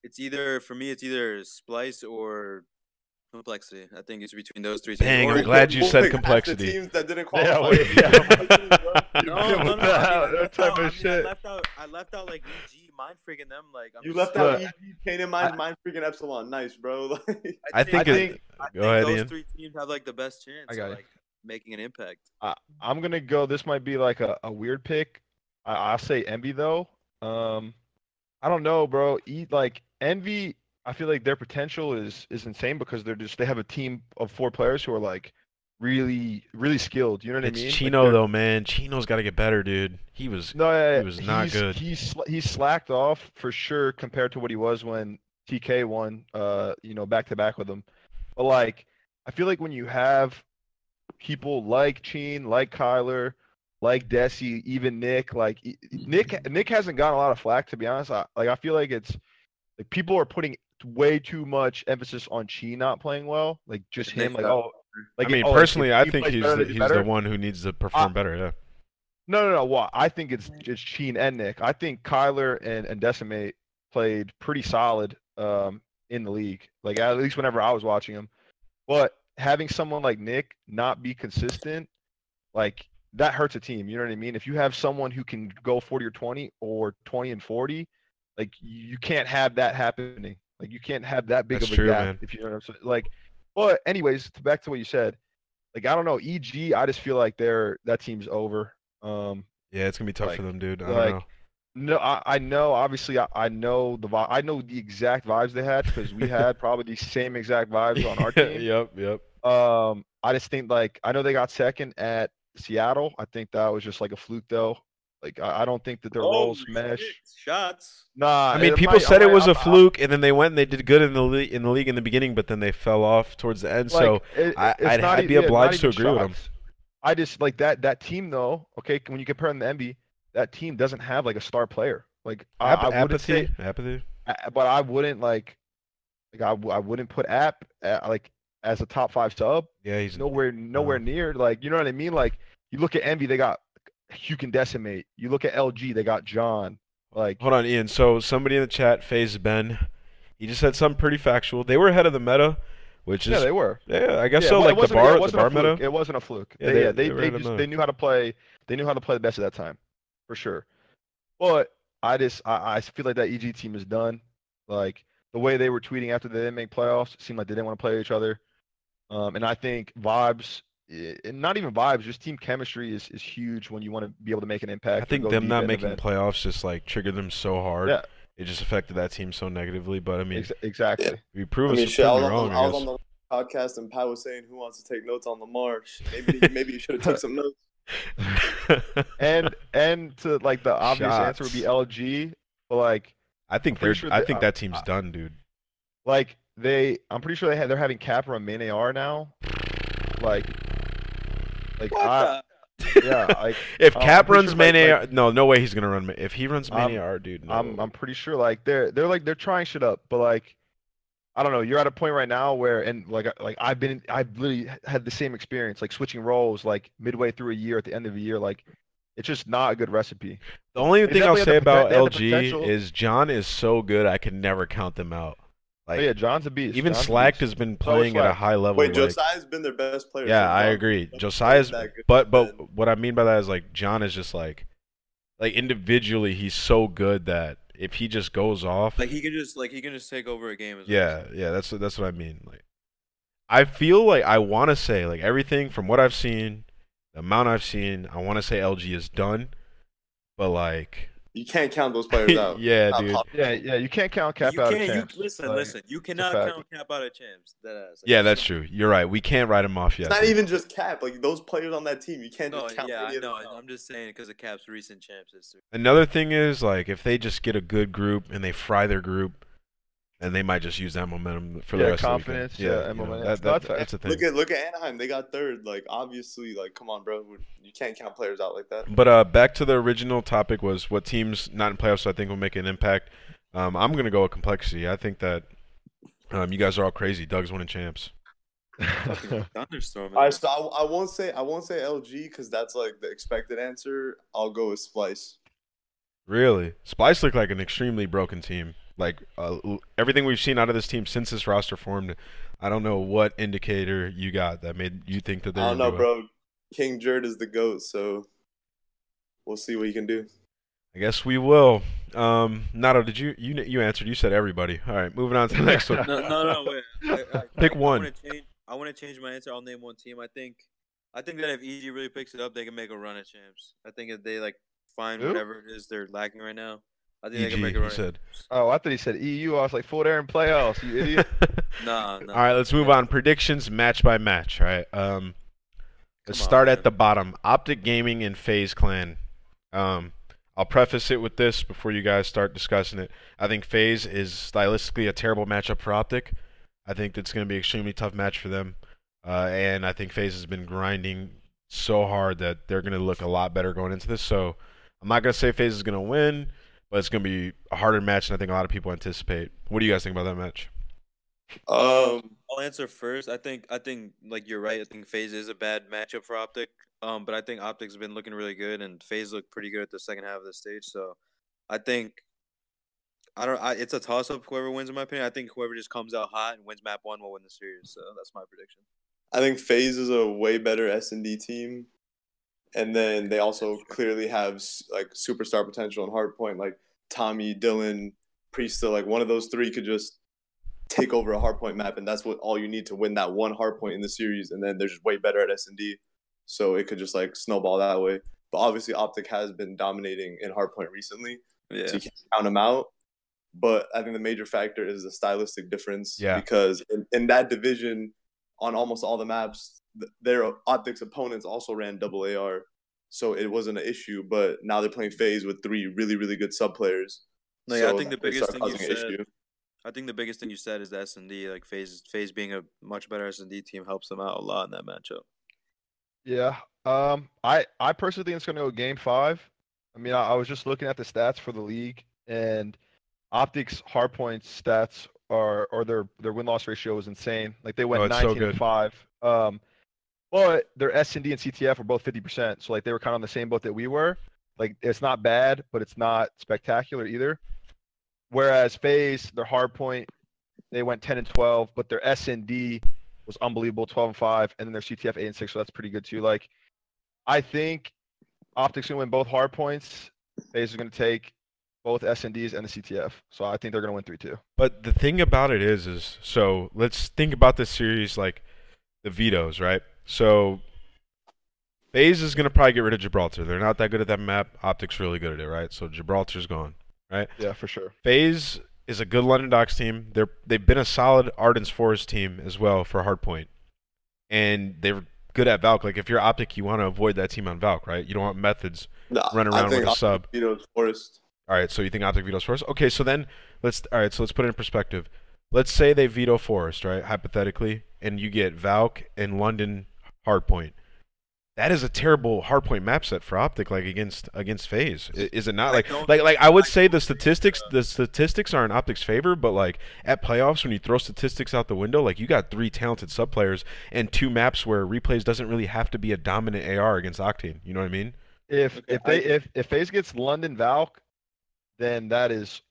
it's either for me. It's either Splyce or Complexity. I think it's between those three teams. Dang, Or- I'm glad you said pick half the teams that didn't Yeah, qualify. wait, yeah. No, no, no. What I, the mean, hell? I, That type of I, mean, I shit. left out. I left out like EG, mind freaking them. Like I'm You left out EG, Kane and Mind, Mind freaking Epsilon. Nice, bro. Like, I think I it, think- go think ahead, those Ian. three teams have like the best chance I got of it. like making an impact. I'm gonna go. This might be like a, a weird pick. I, I'll say Envy though. Um, I don't know, bro. Eat like Envy. I feel like their potential is is insane because they're just they have a team of four players who are like really really skilled. You know what It's I mean? Like, Chino they're- though, man. Chino's got to get better, dude. He was No, yeah, he was not he's, good. He's he's slacked off for sure compared to what he was when TK won. Uh, you know, back to back with him. But like, I feel like when you have people like Cheen, like Kyler, like Desi, even Nick, like Nick, Nick hasn't gotten a lot of flack to be honest. I, like, I feel like it's like people are putting way too much emphasis on Chi not playing well. Like just him, like oh, like I mean, oh, like, if personally, I he think he's better, the, he's he's the one who needs to perform better. Yeah. No, no, no. What I think it's it's Sheen and Nick. I think Kyler and and Decimate played pretty solid um in the league. Like at least whenever I was watching him. But having someone like Nick not be consistent, like that hurts a team. You know what I mean? If you have someone who can go 40 or 20 or 20 and 40, like you can't have that happening. Like you can't have that big That's of a true, gap. man. If you know what I'm saying. Like, but anyways, to back to what you said. Like I don't know, EG. I just feel like they're that team's over. Um, Yeah, it's gonna be tough Like- for them, dude. I don't like, know. no, I, I know. Obviously, I, I know the vi- I know the exact vibes they had because we had probably the same exact vibes on our team. yep, yep. Um, I just think like I know they got second at Seattle. I think that was just like a fluke though. Like I, I don't think that their roles mesh. Shots. Nah, I mean, people might- I said it was a I'm- I'm- fluke, and then they went and they did good in the league in the league in the beginning, but then they fell off towards the end. so it- I, I'd, not I'd be yeah, obliged to even agree with them. I just like that that team though. Okay, when you compare them to Envy, that team doesn't have like a star player. Like I, Ap- I wouldn't apathy, say, apathy. but I wouldn't like, like I, I wouldn't put App at, like as a top five sub. Yeah, he's nowhere nowhere uh-huh. near like you know what I mean. Like you look at Envy, they got you can decimate. You look at LG, they got John. Like Hold on, Ian. So somebody in the chat, Phase Ben, he just said something pretty factual. They were ahead of the meta, which is yeah, they were. yeah, I guess Yeah, so. Like the yeah, bar, the bar meta. It wasn't a fluke. Yeah, they, they- yeah, they they they just they knew how to play. They knew how to play the best at that time, for sure. But I just I, I feel like that EG team is done. Like the way they were tweeting after they didn't make playoffs, it seemed like they didn't want to play each other. Um, and I think vibes, and not even vibes, just team chemistry is, is huge when you want to be able to make an impact. I think them not making event. playoffs just like triggered them so hard. Yeah. It just affected that team so negatively. But I mean, Ex- exactly. we I prove mean, us shit, I was, proven on wrong. the, I I was on the podcast and Pat was saying, "Who wants to take notes on Lamar?" Sh- Maybe maybe you should have took some notes. and and to like the obvious answer would be LG, but like I think they're. sure I they- think uh, that team's I- done, dude. like they I'm pretty sure they had they're having Cap run main AR now. Like like I yeah, like if I'm Cap runs sure, main like- no, no way he's gonna run. If he runs main I'm- dude, no. I'm I'm pretty sure like they're they're like they're trying shit up, but like I don't know, you're at a point right now where and like like I've been I've literally had the same experience like switching roles like midway through a year at the end of a year like it's just not a good recipe. the only thing I'll say about they had the LG is John is so good. I can never count them out. But Like yeah, John's a beast. even John's Slack beast. has been is playing at a high level. Wait, like- Josiah's been their best player. Yeah, since I agree. Josiah's, played that good but but then. what I mean by that is like John is just like, like individually he's so good that if he just goes off, Like he can just like he can just take over a game. As well. yeah, yeah, that's that's what I mean. Like, I feel like I want to say like everything from what I've seen, the amount I've seen, I want to say LG is done, but like, you can't count those players out. yeah, dude, possible. Yeah, yeah, you can't count Cap you out can't. of You champs. listen, like, listen. You cannot count Cap out of champs. That ass. Like, yeah, that's true. You're right. We can't write him off yet. It's not even just Cap. Like those players on that team, you can't No, just count yeah, any I of them know. out. I'm just saying because of Cap's recent champs history. Another thing is like if they just get a good group and they fry their group, and they might just use that momentum for the rest confidence, of the weekend. yeah, and you know, momentum. that, No, that, that's that's a thing. Look at look at Anaheim. They got third. Like obviously, like come on, bro. You can't count players out like that. But uh, back to the original topic was what teams not in playoffs I think will make an impact. Um, I'm gonna go with complexity. I think that um, you guys are all crazy. Doug's winning champs. Thunderstorm. All right, so I, I won't say I won't say LG because that's like the expected answer. I'll go with Splyce. Really, Splyce looked like an extremely broken team. Like uh, everything we've seen out of this team since this roster formed, I don't know what indicator you got that made you think that they. I don't know, doing- bro. King Jerd is the goat, so we'll see what he can do. I guess we will. Um, Nato, did you you you answered? You said everybody. All right, moving on to the next one. No, no, no. Wait. I, I, Pick I, one. I want to change. I want to change my answer. I'll name one team. I think. I think that if EG really picks it up, they can make a run at champs. I think if they like find Who? whatever it is they're lacking right now, I think they can make a he run. said. oh, I thought he said EU. I was like, full air in playoffs, you idiot. Nah, nah. All right, let's move on. Predictions match by match. All right. Um, let's on, start at the bottom. Optic Gaming and FaZe Clan. Um, I'll preface it with this before you guys start discussing it. I think FaZe is stylistically a terrible matchup for Optic. I think it's going to be an extremely tough match for them. Uh, and I think FaZe has been grinding so hard that they're going to look a lot better going into this. So I'm not going to say FaZe is going to win, but it's going to be a harder match than I think a lot of people anticipate. What do you guys think about that match? Um, I'll answer first. I think I think like you're right. I think FaZe is a bad matchup for Optic. Um, but I think Optic's been looking really good, and FaZe looked pretty good at the second half of the stage. So, I think, I don't. I, it's a toss up. Whoever wins, in my opinion, I think whoever just comes out hot and wins map one will win the series. So that's my prediction. I think FaZe is a way better S and D team, and then they also clearly have like superstar potential in hardpoint. Like Tommy, Dylan, Priesta, like one of those three could just take over a hardpoint map, and that's what all you need to win that one hardpoint in the series. And then they're just way better at S and D, so it could just like snowball that way. But obviously, Optic has been dominating in hardpoint recently, Yeah. so you can't count them out. But I think the major factor is the stylistic difference. Yeah. Because in, in that division, on almost all the maps, their optics opponents also ran double AR, so it wasn't an issue. But now they're playing FaZe with three really really good sub players. No, yeah, I think the biggest thing you said- issue. I think the biggest thing you said is the S and D. Like FaZe FaZe being a much better S and D team helps them out a lot in that matchup. Yeah. Um. I I personally think it's gonna go game five. I mean, I, I was just looking at the stats for the league, and Optics hardpoint stats are or their their win loss ratio is insane. Like they went oh, 19 so and five. Um, but their S and D and CTF were both 50%. So like they were kind of on the same boat that we were. Like it's not bad, but it's not spectacular either. Whereas FaZe, their hard point, they went 10 and 12, but their S and D was unbelievable, 12 and 5, and then their CTF 8 and 6, so that's pretty good too. Like, I think Optics gonna win both hard points. FaZe is gonna take both S and Ds and the CTF, so I think they're gonna win three two. But the thing about it is, is so let's think about this series like the vetoes, right? So FaZe is gonna probably get rid of Gibraltar. They're not that good at that map. Optics really good at it, right? So Gibraltar's gone. Right? Yeah, for sure. FaZe is a good London Docks team. They're they've been a solid Ardennes Forest team as well for Hardpoint, and they're good at Valk. Like if you're Optic, you want to avoid that team on Valk, right? You don't want Methodz No, run around with a sub. Vito's Forest. All right, so you think Optic vetoes Forest? Okay, so then let's all right, so let's put it in perspective. Let's say they veto Forest, right? Hypothetically, and you get Valk and London Hardpoint. That is a terrible hardpoint map set for Optic, like against against FaZe. Is it not? Like like like I would say the statistics the statistics are in Optic's favor, but like at playoffs when you throw statistics out the window, like you got three talented sub players and two maps where replays doesn't really have to be a dominant AR against Octane. You know what I mean? If if they if if FaZe gets London Valk, then that is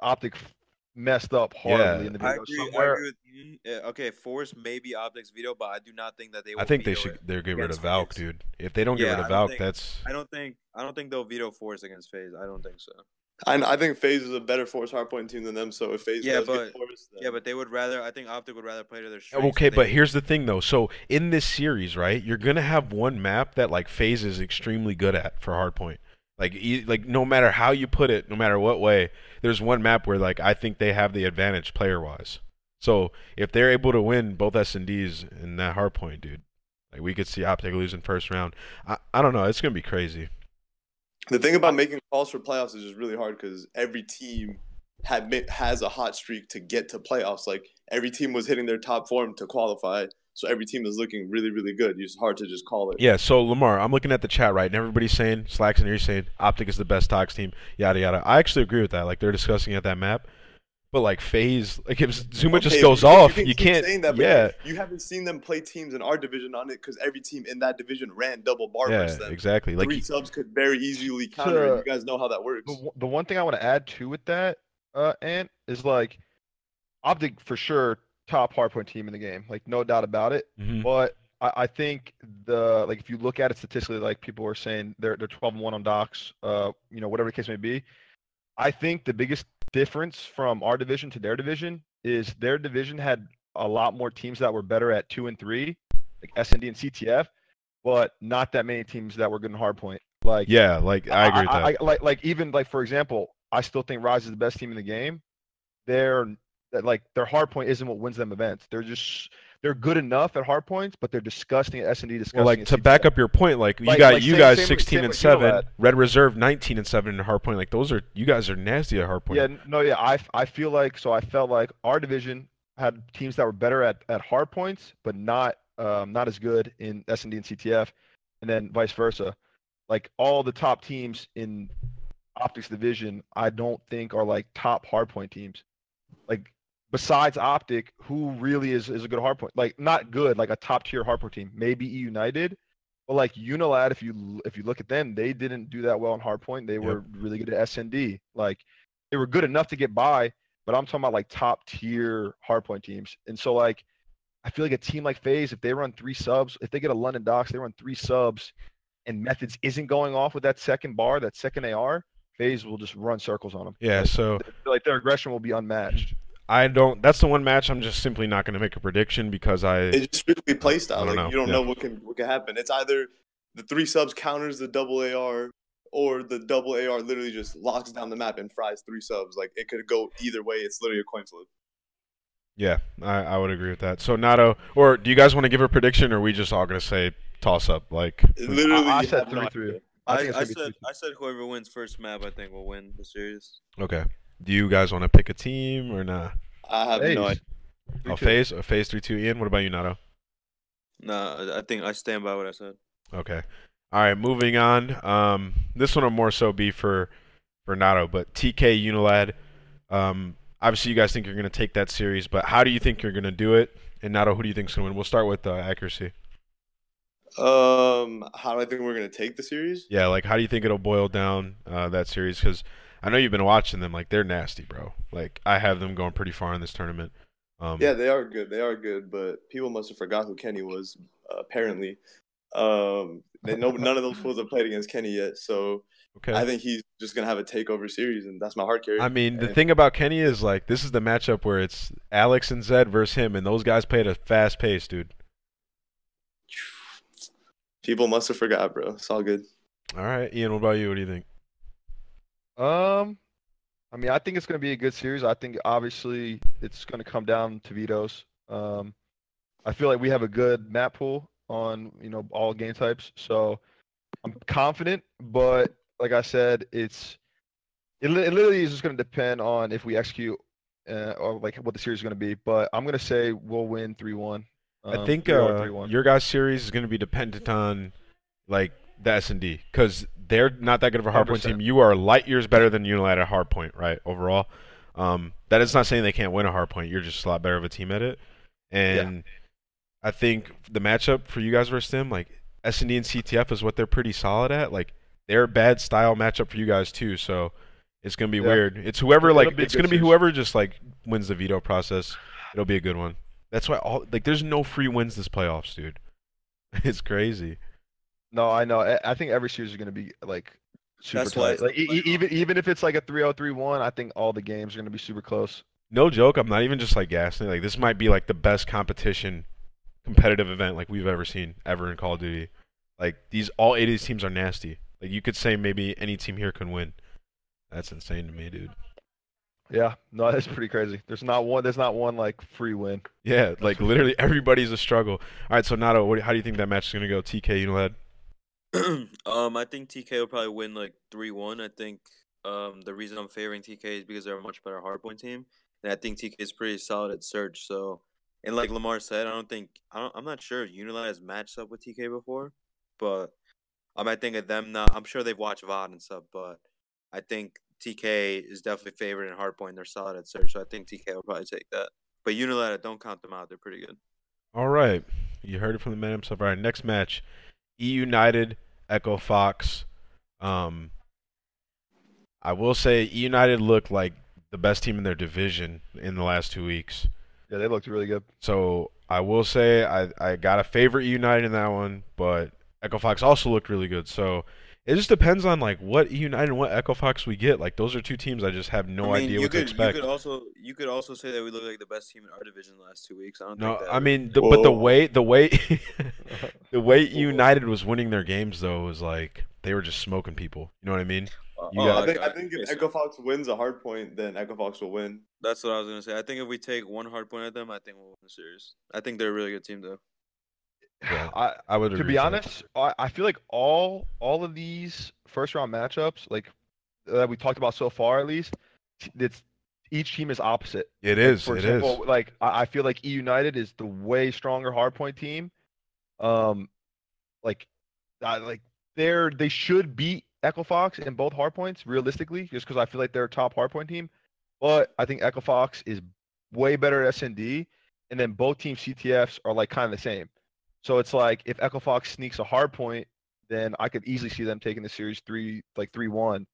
Optic f- messed up horribly Yeah. in the I video. agree. I Somewhere, agree with. Yeah, okay, Force maybe Optics veto, but I do not think that they. Will I think they should they're get rid of Valk, FaZe. dude. If they don't get Yeah, rid of Valk, think- that's I don't think. I don't think they'll veto Force against FaZe. I don't think so. I, I think FaZe is a better force hardpoint team than them. So if FaZe Yeah, does but- get Forest, then Yeah, but they would rather. I think Optic would rather play to their strengths. Okay, but they- here's the thing though. So in this series, right, you're gonna have one map that like FaZe is extremely good at for hardpoint. Like, e- like no matter how you put it, no matter what way, there's one map where like I think they have the advantage player wise. So if they're able to win both S and Ds in that hard point, dude, like we could see Optic losing first round. I, I don't know. It's gonna be crazy. the thing about making calls for playoffs is just really hard because every team had has a hot streak to get to playoffs. Like every team was hitting their top form to qualify, so every team is looking really really good. It's hard to just call it. Yeah, so Lamar, I'm looking at the chat right, and everybody's saying Slacks and you're saying Optic is the best Tox team, yada yada. I actually agree with that. Like they're discussing at that map, but like FaZe, like if Zooma just Okay, goes you- off, you can't. saying that, but yeah, you haven't seen them play teams in our division on it because every team in that division ran double bar yeah, them. exactly. Like Three you- subs could very easily counter. To- and you guys know how that works. the, one- the one thing I want to add to with that, uh, Ant, is like Optic for sure top hardpoint team in the game, like no doubt about it. Mhm. But I, I think the like if you look at it statistically, like people are saying they're they're 12 and one on Docks, uh, you know whatever the case may be. I think the biggest difference from our division to their division is their division had a lot more teams that were better at two and three, like SND and CTF, but not that many teams that were good in hardpoint. Like yeah, like I agree with that. I, like like even like for example, I still think Rise is the best team in the game. They're that like their hard point isn't what wins them events. They're just they're good enough at hard points, but they're disgusting at S and D. Disgusting. well, like to back up your point, like you Like- got like you same- guys same 16 same and seven, Red Reserve 19 and seven in hard point. Like those are you guys are nasty at hard point. Yeah, no, yeah. I I feel like so I felt like our division had teams that were better at at hard points, but not um not as good in S and D and CTF, and then vice versa. Like all the top teams in Optics division, I don't think are like top hardpoint teams. Like besides Optic, who really is is a good hardpoint? Like not good, like a top tier hardpoint team. Maybe E United, but like Unilad, if you if you look at them, they didn't do that well in hardpoint. They Yep. were really good at S and D. Like they were good enough to get by, but I'm talking about like top tier hardpoint teams. And so like I feel like a team like FaZe, if they run three subs, if they get a London Docks, they run three subs, and Methodz isn't going off with that second bar, that second AR, FaZe will just run circles on them. Yeah, Like, so like their aggression will be unmatched. I don't. That's the one match I'm just simply not going to make a prediction because I. It's just strictly play I style. don't Like know. you don't Yeah. know what can what can happen. It's either the three subs counters the double AR, or the double AR literally just locks down the map and fries three subs. Like it could go either way. It's literally a coin flip. Yeah, I, I would agree with that. So Nato, or do you guys want to give a prediction, or are we just all going to say toss up? Like, literally, I you said have no 3-3. I I, I said 3-2. I said whoever wins first map, I think will win the series. okay. Do you guys want to pick a team or not? I have FaZe. no idea. Oh, FaZe, a FaZe three two. Ian, what about you, Nato? No, I think I stand by what I said. Okay. All right, moving on. Um, this one will more so be for for Nato, but TK Unilad. Um, obviously, you guys think you're going to take that series, but how do you think you're going to do it? And Nato, who do you think's going to win? We'll start with uh, accuracy. Um, how do I think we're gonna take the series? Yeah, like how do you think it'll boil down uh, that series? Because I know you've been watching them. Like they're nasty, bro. Like I have them going pretty far in this tournament. Um, Yeah, they are good. They are good, but people must have forgot who Kenny was. Uh, apparently, um, they no none of those fools have played against Kenny yet. So Okay. I think he's just gonna have a takeover series, and that's my hard carry. I mean, the And- thing about Kenny is like this is the matchup where it's Alex and Zed versus him, and those guys play at a fast pace, dude. People must have forgot, bro. It's all good. All right, Ian, what about you? What do you think? Um, I mean, I think it's going to be a good series. I think obviously it's going to come down to vetoes. Um, I feel like we have a good map pool on you know all game types, so I'm confident. But like I said, it's it, li- it literally is just going to depend on if we execute uh, or like what the series is going to be. But I'm going to say we'll win three one. I think uh, your guys' series is going to be dependent on like the S and D because they're not that good of a hardpoint 100%. team. You are light years better than Unilad at hardpoint, right? Overall, um, that is not saying they can't win a hardpoint. You're just a lot better of a team at it, and I think the matchup for you guys versus them, like S and D and CTF, is what they're pretty solid at. Like they're a bad style matchup for you guys too, so it's gonna be Yeah. weird. It's whoever It'll like it's gonna be whoever just like wins the veto process. It'll be a good one. That's why all like there's no free wins this playoffs, dude. It's crazy. No, I know. I, I think every series is going to be like super That's why tight. Like e- e- even even if it's like a 3-0, 3-1, I think all the games are going to be super close. No joke. I'm not even just like gassing. Like this might be like the best competition, competitive event like we've ever seen ever in Call of Duty. Like these, all eight of these teams are nasty. Like you could say maybe any team here can win. That's insane to me, dude. Yeah, no, that's pretty crazy. There's not one. There's not one like free win. Yeah, like literally everybody's a struggle. All right, so Nato, what, how do you think that match is gonna go? TK Unilad. um, I think TK will probably win like three one. I think um the reason I'm favoring TK is because they're a much better hardpoint team, and I think TK is pretty solid at search. So, and like Lamar said, I don't think I don't, I'm not sure if Unilad has matched up with TK before, but um, I think of them now. I'm sure they've watched VOD and stuff, but I think TK is definitely favored in hardpoint. They're solid at search, so I think TK will probably take that. But Unilad, don't count them out. They're pretty good. All right, you heard it from the man himself. All right, next match, E United Echo Fox. Um, I will say E United looked like the best team in their division in the last two weeks. Yeah, they looked really good. So I will say I I got a favorite United in that one, but Echo Fox also looked really good. So it just depends on like what United and what Echo Fox we get. Like those are two teams I just have no I mean, idea you what could, to expect. You could also you could also say that we look like the best team in our division the last two weeks. I don't No, think that I mean, the, but the Whoa. way the way the way United was winning their games though was like they were just smoking people. You know what I mean? Uh, you oh, got- I think I think if so Echo Fox wins a hard point, then Echo Fox will win. that's what I was gonna say. I think if we take one hard point at them, I think we'll win the series. I think they're a really good team though. Yeah, I, I would. to be honest, I, I feel like all all of these first round matchups, like that we talked about so far, at least, it's each team is opposite. It is. Like. For It example, is. like I, I feel like E United is the way stronger hardpoint team. Um, like, I, like they're they should beat Echo Fox in both hardpoints realistically, just because I feel like they're a top hardpoint team. But I think Echo Fox is way better at SND, and then both team CTFs are like kind of the same. So it's like if Echo Fox sneaks a hard point, then I could easily see them taking the series three like three one.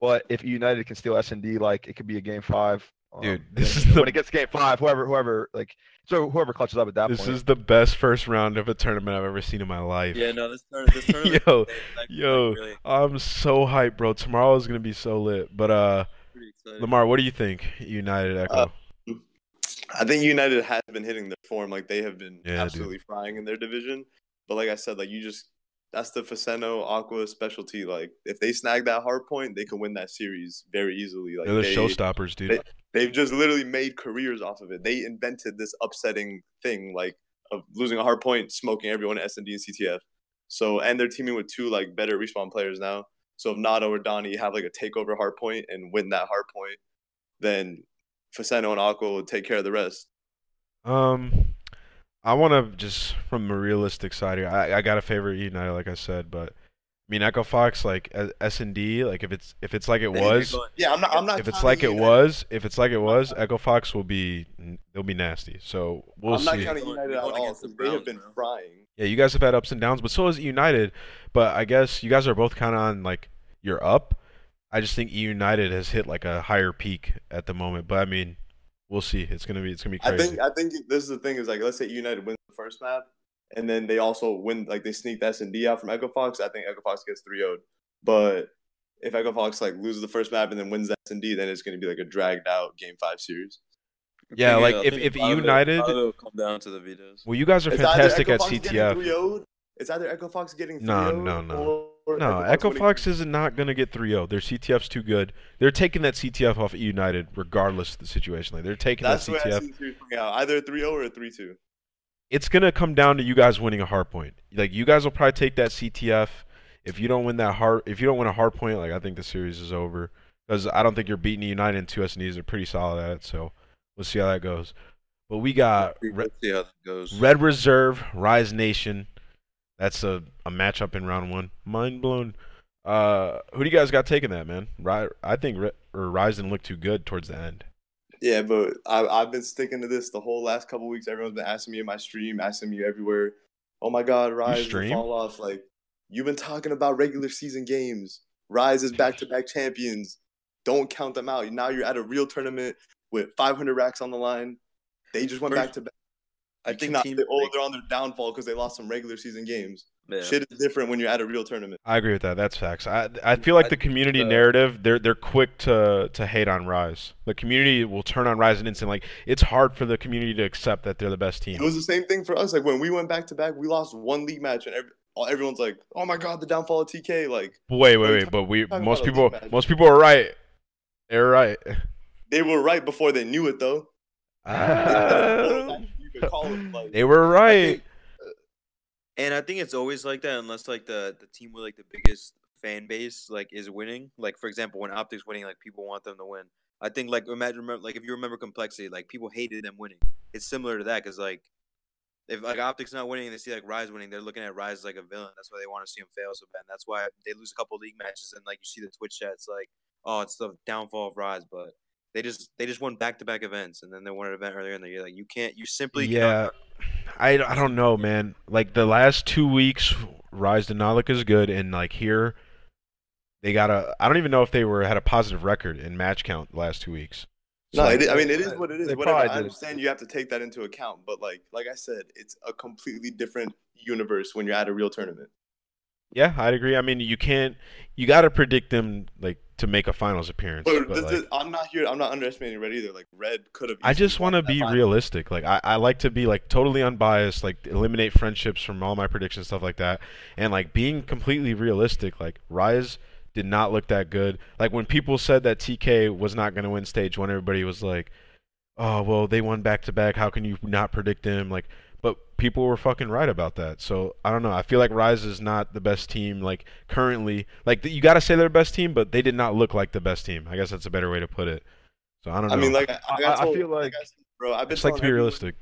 But if United can steal S and D, like it could be a game five. um, Dude, and this is the- when it gets to game five. Whoever, whoever, like so, whoever clutches up at that This point. is the best first round of a tournament I've ever seen in my life. Yeah, no, this tournament, this tournament Yo, is actually, yo. like, really I'm so hyped, bro. Tomorrow is gonna be so lit. But uh. Lamar, what do you think? United Echo. Uh, I think United has been hitting their form. Like they have been Yeah, dude. absolutely frying in their division. But like I said, like you just that's the Faceno Aqua specialty. Like if they snag that hard point, they can win that series very easily. Like They're the they, showstoppers, dude. they- they've just literally made careers off of it. They invented this upsetting thing, like of losing a hard point, smoking everyone at S and D and CTF. So and they're teaming with two like better respawn players now. So if Nato or Donnie have like a takeover hard point and win that hard point, then Faceno and Aqua will take care of the rest. Um, I want to just from a realistic side here. I, I got a favorite United, like I said, but I mean Echo Fox, like S and D, like if it's if it's like it was, Yeah, I'm not. I'm not. if it's like it United- was, if it's like it was, Echo Fox will be they'll be nasty. So we'll I'm not see. counting Going- United at all against the because they have been bro. frying. Yeah, you guys have had ups and downs, but so has United. But I guess you guys are both kind of on like you're up. I just think United has hit like a higher peak at the moment. But I mean, we'll see. It's gonna be it's gonna be crazy. I think. I think this is the thing. Is like let's say United wins the first map, and then they also win. Like they sneak S and D out from Echo Fox. I think Echo Fox gets 3 0 But if Echo Fox like loses the first map and then wins S and D, then it's going to be like a dragged out Game Five series. Yeah, think, like, if- if a it- United- a lot of it will come down to the vetoes. well, you guys are It's fantastic at Fox getting CTF. It's either Echo Fox getting 3 No, no, no. Or No, Echo Fox is not gonna get 3-0. Their CTF's too good. They're taking that CTF off United regardless of the situation. Like they're taking That's that the way I CTF. see the series playing out. Either a 3-0 or a 3-2. It's gonna come down to you guys winning a hard point. Like you guys will probably take that CTF. If you don't win that hard, if you don't win a hard point, like I think the series is over. Because I don't think you're beating United and two SNEs. They're pretty solid at it. So we'll see how that goes. But we got We- see how that goes. Red Reserve, Rise Nation. That's a, a matchup in round one. Mind blown. Uh, who do you guys got taking that, man? Ri- I think Re- or Rise didn't look too good towards the end. Yeah, but I, I've been sticking to this the whole last couple weeks. Everyone's been asking me in my stream, asking me everywhere. Oh my God, Rise will stream? fall off. Like you've been talking about regular season games. Rise is back to back champions. Don't count them out. Now you're at a real tournament with 500 racks on the line. They just went back to back. I You think cannot team. say, oh, they're on their downfall because they lost some regular season games. yeah. Shit is different when you're at a real tournament. I agree with that. That's facts. I I feel like I the community uh, narrative they're they're quick to to hate on Rise. The community will turn on Rise and instant. Like it's hard for the community to accept that they're the best team. It was the same thing for us. Like when we went back to back, we lost one league match, and every, everyone's like, "Oh my god, the downfall of TK!" Like Wait, wait, What wait. But we most people most people are right. They're right. they were right before they knew it, though. Ah, you could call it like they were I right. think- uh, And I think it's always like that unless like the the team with like the biggest fan base like is winning. Like for example, when Optics winning, like people want them to win. I think like imagine remember, like if you remember complexity, like people hated them winning. It's similar to that because like if like Optics not winning and they see like Rise winning, they're looking at Rise like a villain. That's why they want to see him fail so bad. And that's why they lose a couple league matches and like you see the Twitch chats like, oh, it's the downfall of Rise, but they just they just won back to back events and then they won an event earlier in the year. Like you can't you simply Yeah, I, I don't know, man. Like the last two weeks, Rise did not look as good, and like here, they got a. I don't even know if they were had a positive record in match count the last two weeks. So, No, like, it, is- I mean it is what it is. They Whatever. I did. understand you have to take that into account, but like like I said, it's a completely different universe when you're at a real tournament. Yeah, I'd agree. I mean, you can't. You got to predict them like to make a finals appearance. But, but, like, is, I'm not here. I'm not underestimating Red either. Like Red could have. I just want to be realistic. Like I, I like to be like totally unbiased. Like eliminate friendships from all my predictions, stuff like that, and like being completely realistic. Like Rise did not look that good. Like when people said that TK was not going to win stage one, everybody was like, "Oh well, they won back to back. How can you not predict them?" Like, people were fucking right about that. So I don't know. I feel like Rise is not the best team. Like currently, like you got to say they're the best team, but they did not look like the best team. I guess that's a better way to put it. So I don't know. I mean, like I, I- I told- feel like- I said, bro, I've been just like to be everyone, realistic.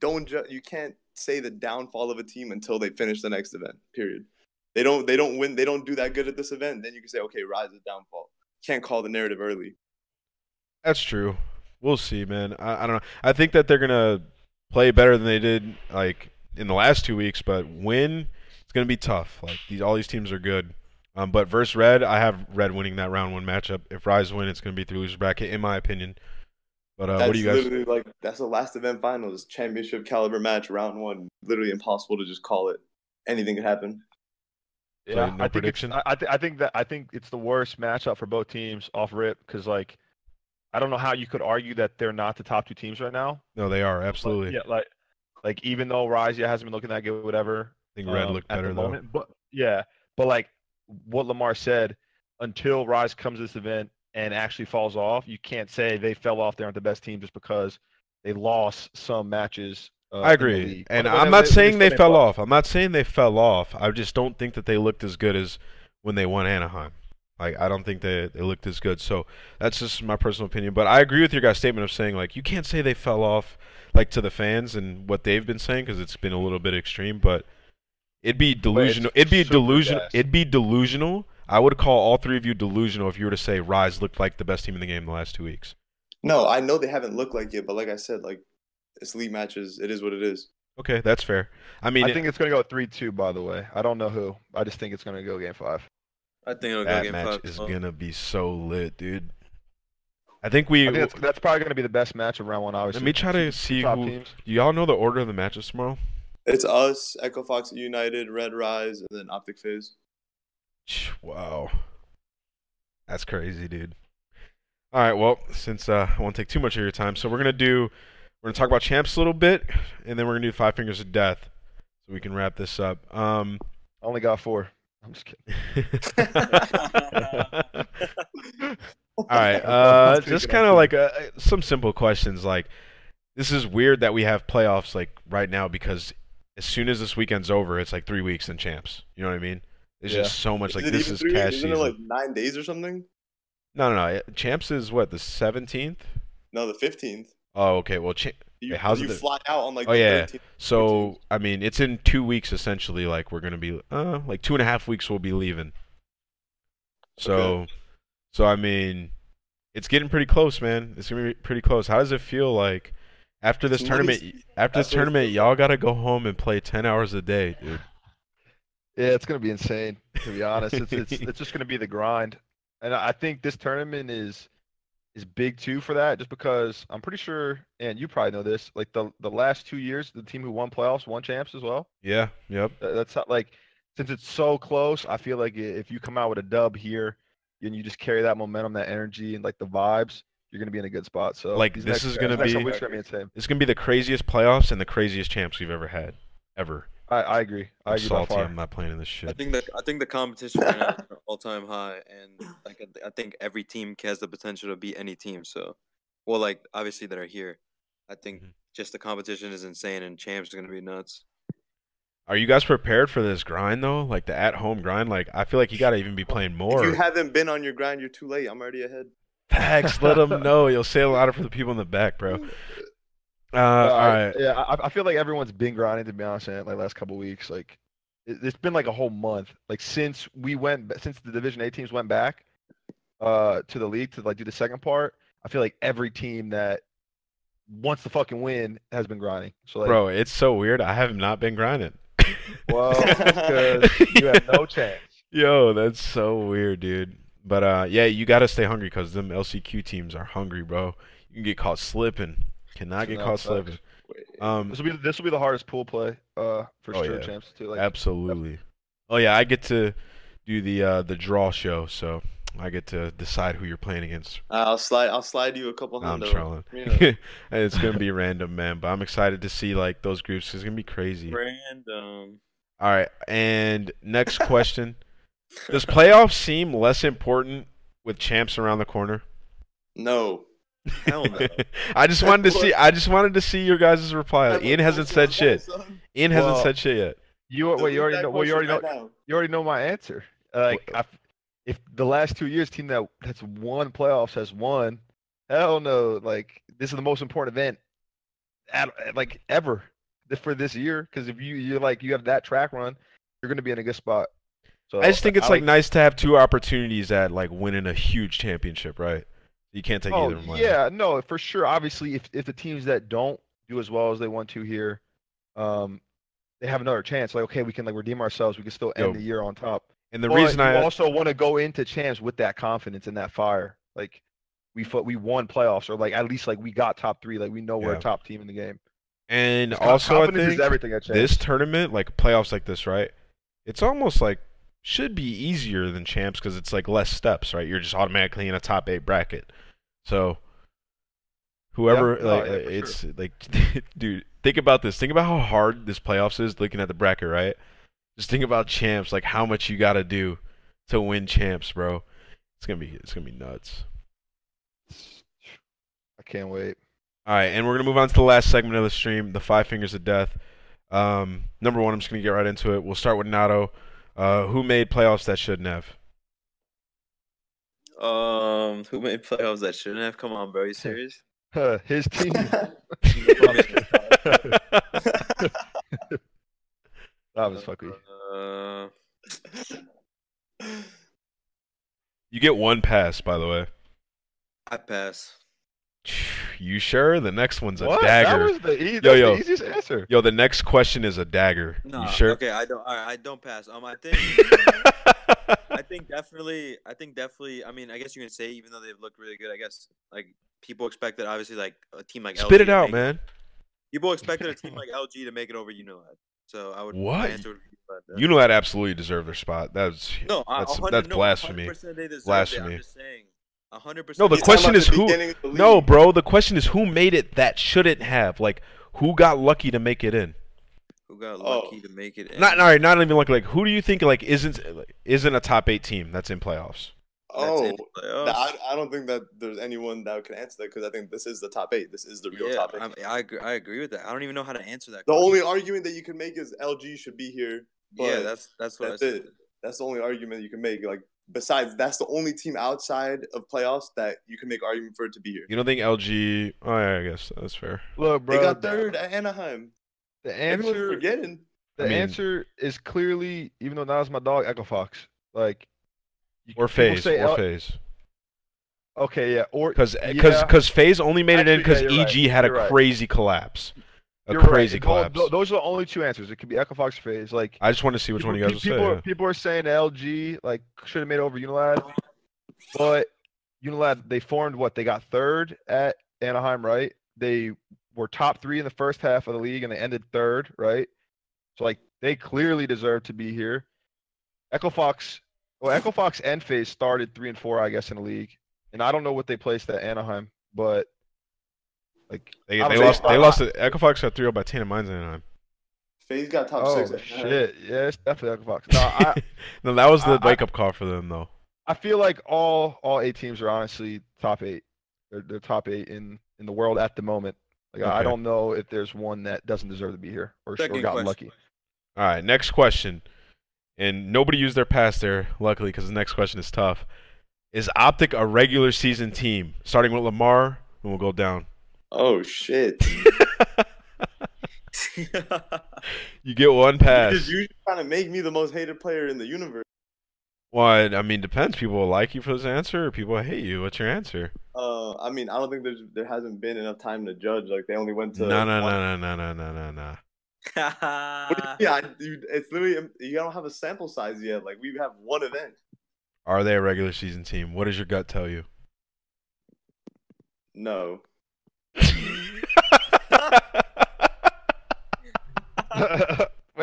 Don't ju- you can't say the downfall of a team until they finish the next event. Period. They don't. They don't win. They don't do that good at this event. Then you can say, okay, Rise is downfall. Can't call the narrative early. That's true. We'll see, man. I, I don't know. I think that they're gonna play better than they did like in the last two weeks, but win it's gonna be tough. Like these, all these teams are good. Um, but versus Red, I have Red winning that round one matchup. If Rise win, it's going to be through loser bracket, in my opinion. But uh, what do you guys? literally like that's the last event finals, championship caliber match, round one. Literally impossible to just call it. Anything could happen. So Yeah, no I think prediction? It's, I, I, th- I think that I think it's the worst matchup for both teams off rip because like I don't know how you could argue that they're not the top two teams right now. No, they are but absolutely. Yeah, like like even though Rise hasn't been looking that good, whatever. I think Red um, looked at better the though. moment, but yeah, but like what Lamar said, until Rise comes to this event and actually falls off, you can't say they fell off. They aren't the best team just because they lost some matches. Uh, I agree, and But- but I'm not they- saying still they fell playoffs. off. I'm not saying they fell off. I just don't think that they looked as good as when they won Anaheim. Like I don't think they they looked as good. So that's just my personal opinion. But I agree with your guys' statement of saying like you can't say they fell off like to the fans and what they've been saying because it's been a little bit extreme. But it'd be delusional. It'd be delusional. fast. It'd be delusional. I would call all three of you delusional if you were to say Rise looked like the best team in the game the last two weeks. No, I know they haven't looked like it, but like I said, like it's league matches. It is what it is. Okay, that's fair. I mean, I think it's gonna go three two. By the way, I don't know who. I just think it's gonna go game five. I think it'll go that game match five. is as gonna be so lit, dude. I think we. I think that's, that's probably gonna be the best match of round one. Obviously, let me try to see top who. teams. Do y'all know the order of the matches tomorrow? It's us, Echo Fox United, Red Rise, and then Optic FaZe. Ch- Wow, that's crazy, dude. All right, well, since uh, I won't take too much of your time, so we're gonna do. We're gonna talk about champs a little bit, and then we're gonna do five fingers of death, so we can wrap this up. Um. I only got four. I'm just kidding. All right. Uh, just kind of like uh, some simple questions. Like, this is weird that we have playoffs like right now because as soon as this weekend's over, it's like three weeks in champs. You know what I mean? It's Yeah. just so much like this is three cash? Isn't season. it like nine days or something? no, no, no. Champs is what the seventeenth. No, the fifteenth. Oh, okay. Well, cha- You, Wait, how's you it the- fly out on like Oh, the yeah. 13th. so I mean, it's in two weeks essentially. Like we're gonna be uh like two and a half weeks. We'll be leaving. So, so I mean, it's getting pretty close, man. It's gonna be pretty close. How does it feel like after this It's tournament? nice. After this That's what tournament, feels y'all gotta go home and play ten hours a day, dude. Yeah, it's gonna be insane. To be honest, it's it's it's just gonna be the grind, and I I think this tournament is is big too for that. Just because I'm pretty sure, and you probably know this, like the the last two years, the team who won playoffs won champs as well. Yeah. Yep. That- That's not like since it's so close. I feel like if you come out with a dub here, and you just carry that momentum, that energy, and like the vibes, you're gonna be in a good spot. So Like, this next- is gonna be- weeks are gonna be. It's gonna be the craziest playoffs and the craziest champs we've ever had, ever. I, I agree. I I'm agree by salty. far. I'm not playing in this I shit. think the I think the competition right now is all time high, and like I- I think every team has the potential to beat any team. So, well, like obviously that are here, I think Mhm. just the competition is insane, and champs are gonna be nuts. Are you guys prepared for this grind though? Like the at-home grind? Like I feel like you gotta even be playing more. If you haven't been on your grind, you're too late. I'm already ahead. Facts. Let them know. You'll say a lot for the people in the back, bro. Uh, Uh, all I- Yeah, I, I feel like everyone's been grinding to be honest. In like last couple weeks, like it, it's been like a whole month. Like since we went, since the Division A teams went back uh to the league to like do the second part. I feel like every team that wants to fucking win has been grinding. So like, Bro, it's so weird. I have not been grinding. well, because you have no chance. Yo, that's so weird, dude. But uh, yeah, you gotta stay hungry because them LCQ teams are hungry, bro. You can get caught slipping. Cannot get caught facts. slipping. Um, This will be this will be the hardest pool play uh for Oh, sure yeah. champs too. Like absolutely. Oh yeah, I get to do the uh, the draw show, so I get to decide who you're playing against. I'll slide. I'll slide you a couple I'm trolling. Yeah. it's gonna be random, man. But I'm excited to see like those groups. It's gonna be crazy. Random. All right, and next question: Does playoffs seem less important with champs around the corner? No. Hell no. I just wanted to see. I just wanted to see your guys' reply. Have Ian hasn't said on that, shit. son. Ian hasn't Well, said shit yet. you well you already know well you already know now. you already know my answer. Like, I, if the last two years team that that's won playoffs has won, hell no. Like, this is the most important event, at, like ever for this year. Because if you you're like you have that track run, you're gonna be in a good spot. So I just think it's I like would- nice to have two opportunities at like winning a huge championship, right? You can't take Oh either one. yeah, no, for sure. Obviously, if if the teams that don't do as well as they want to here, um, they have another chance. Like, okay, we can like redeem ourselves. We can still end Yo. the year on top. And the But reason I also want to go into champs with that confidence and that fire. Like we fought, we won playoffs, or like at least like we got top three. Like we know we're Yeah. a top team in the game. and 'Cause also I think is everything at champs. this tournament, like playoffs like this, right? It's almost like should be easier than champs because it's like less steps, right? You're just automatically in a top eight bracket. So whoever, Yeah, no, like, yeah, it's like, dude, think about this. Think about how hard this playoffs is. Looking at the bracket, right? Just think about champs, like how much you got to do to win champs, bro. It's gonna be, it's gonna be nuts. I can't wait. All right, and we're gonna move on to the last segment of the stream, the five fingers of death. Um, number one, I'm just gonna get right into it. We'll start with Nato. Uh, who made playoffs that shouldn't have? Um, who made playoffs that shouldn't have? Come on, bro. You serious? His team. that was fucking. Uh, You get one pass, by the way. I pass. You sure? The next one's a What? That dagger. was the, e- Yo, yo. the easiest answer. Yo, the next question is a dagger. No, you sure? Okay, I don't. All right, I don't pass. Um, I think. I think definitely. I think definitely. I mean, I guess you can say even though they've looked really good. I guess like people expected obviously like a team like Spit LG it out, make- man. People expected a team like LG to make it over Unilad. So I would. What? answer Unilad, You know that absolutely deserved their spot. That's No, I- that's that's no, blasphemy. 100% they deserved it. Blasphemy. I'm just saying. 100%. No, the He's question is the who- beginning of the No, bro. The question is who made it that shouldn't have. Like, who got lucky to make it in? Who got Oh. lucky to make it? In. Not all right. Not even lucky. Like, who do you think like isn't isn't a top eight team that's in playoffs? Oh, in playoffs. Nah, I, I don't think that there's anyone that can answer that because I think this is the top eight. This is the real yeah, top eight. I, I agree. I agree with that. I don't even know how to answer that. the question. only argument that you can make is LG should be here. But yeah, that's that's what that's I said. it. That's the only argument you can make. Like besides, that's the only team outside of playoffs that you can make argument for it to be here. You don't think LG? Oh, yeah, I guess that's fair. Look, bro. they got third at Anaheim. The answer. forgetting. The I mean- answer is clearly, even though was my dog, Echo Fox. Like. Or people FaZe. Or L- FaZe. Okay, yeah. Or Because because yeah. because FaZe only made it in because yeah, you're right. EG had a You're right. crazy collapse. A You're crazy Tho- collapse. tho- Those are the only two answers. It could be Echo Fox or FaZe. Like I just want to see which people, one you guys will say. people, are, yeah. people are saying LG like should have made it over Unilad, but Unilad they formed what they got third at Anaheim, right? They were top three in the first half of the league and they ended third, right? So like they clearly deserve to be here. Echo Fox, well, Echo Fox and FaZe started three and four, I guess, in the league, and I don't know what they placed at Anaheim, but like They, I they lost. They lost. To, Echo Fox got 3 by 10 in Mines Anaheim. FaZe got top oh six. at shit, yeah, it's definitely Echo Fox. No, I, no, that was the I- I- wake up call for them, though. I feel like all all eight teams are honestly top eight. They're, they're top eight in in the world at the moment. Like I- I don't know if there's one that doesn't deserve to be here or, or got question. lucky. All right, next question. And nobody used their pass there, luckily, because the next question is tough. Is Optic a regular season team? Starting with Lamar, and we'll go down. Oh shit! You get one pass. Because you trying to make me the most hated player in the universe. Well, I I mean, depends. People will like you for this answer, or people will hate you. What's your answer? Uh, I mean, I don't think there's there hasn't been enough time to judge. Like they only went to No, no, one- no, no, no, no, no, no, no. What do you mean? I, dude, it's literally you don't have a sample size yet. Like we have one event. Are they a regular season team? What does your gut tell you? No.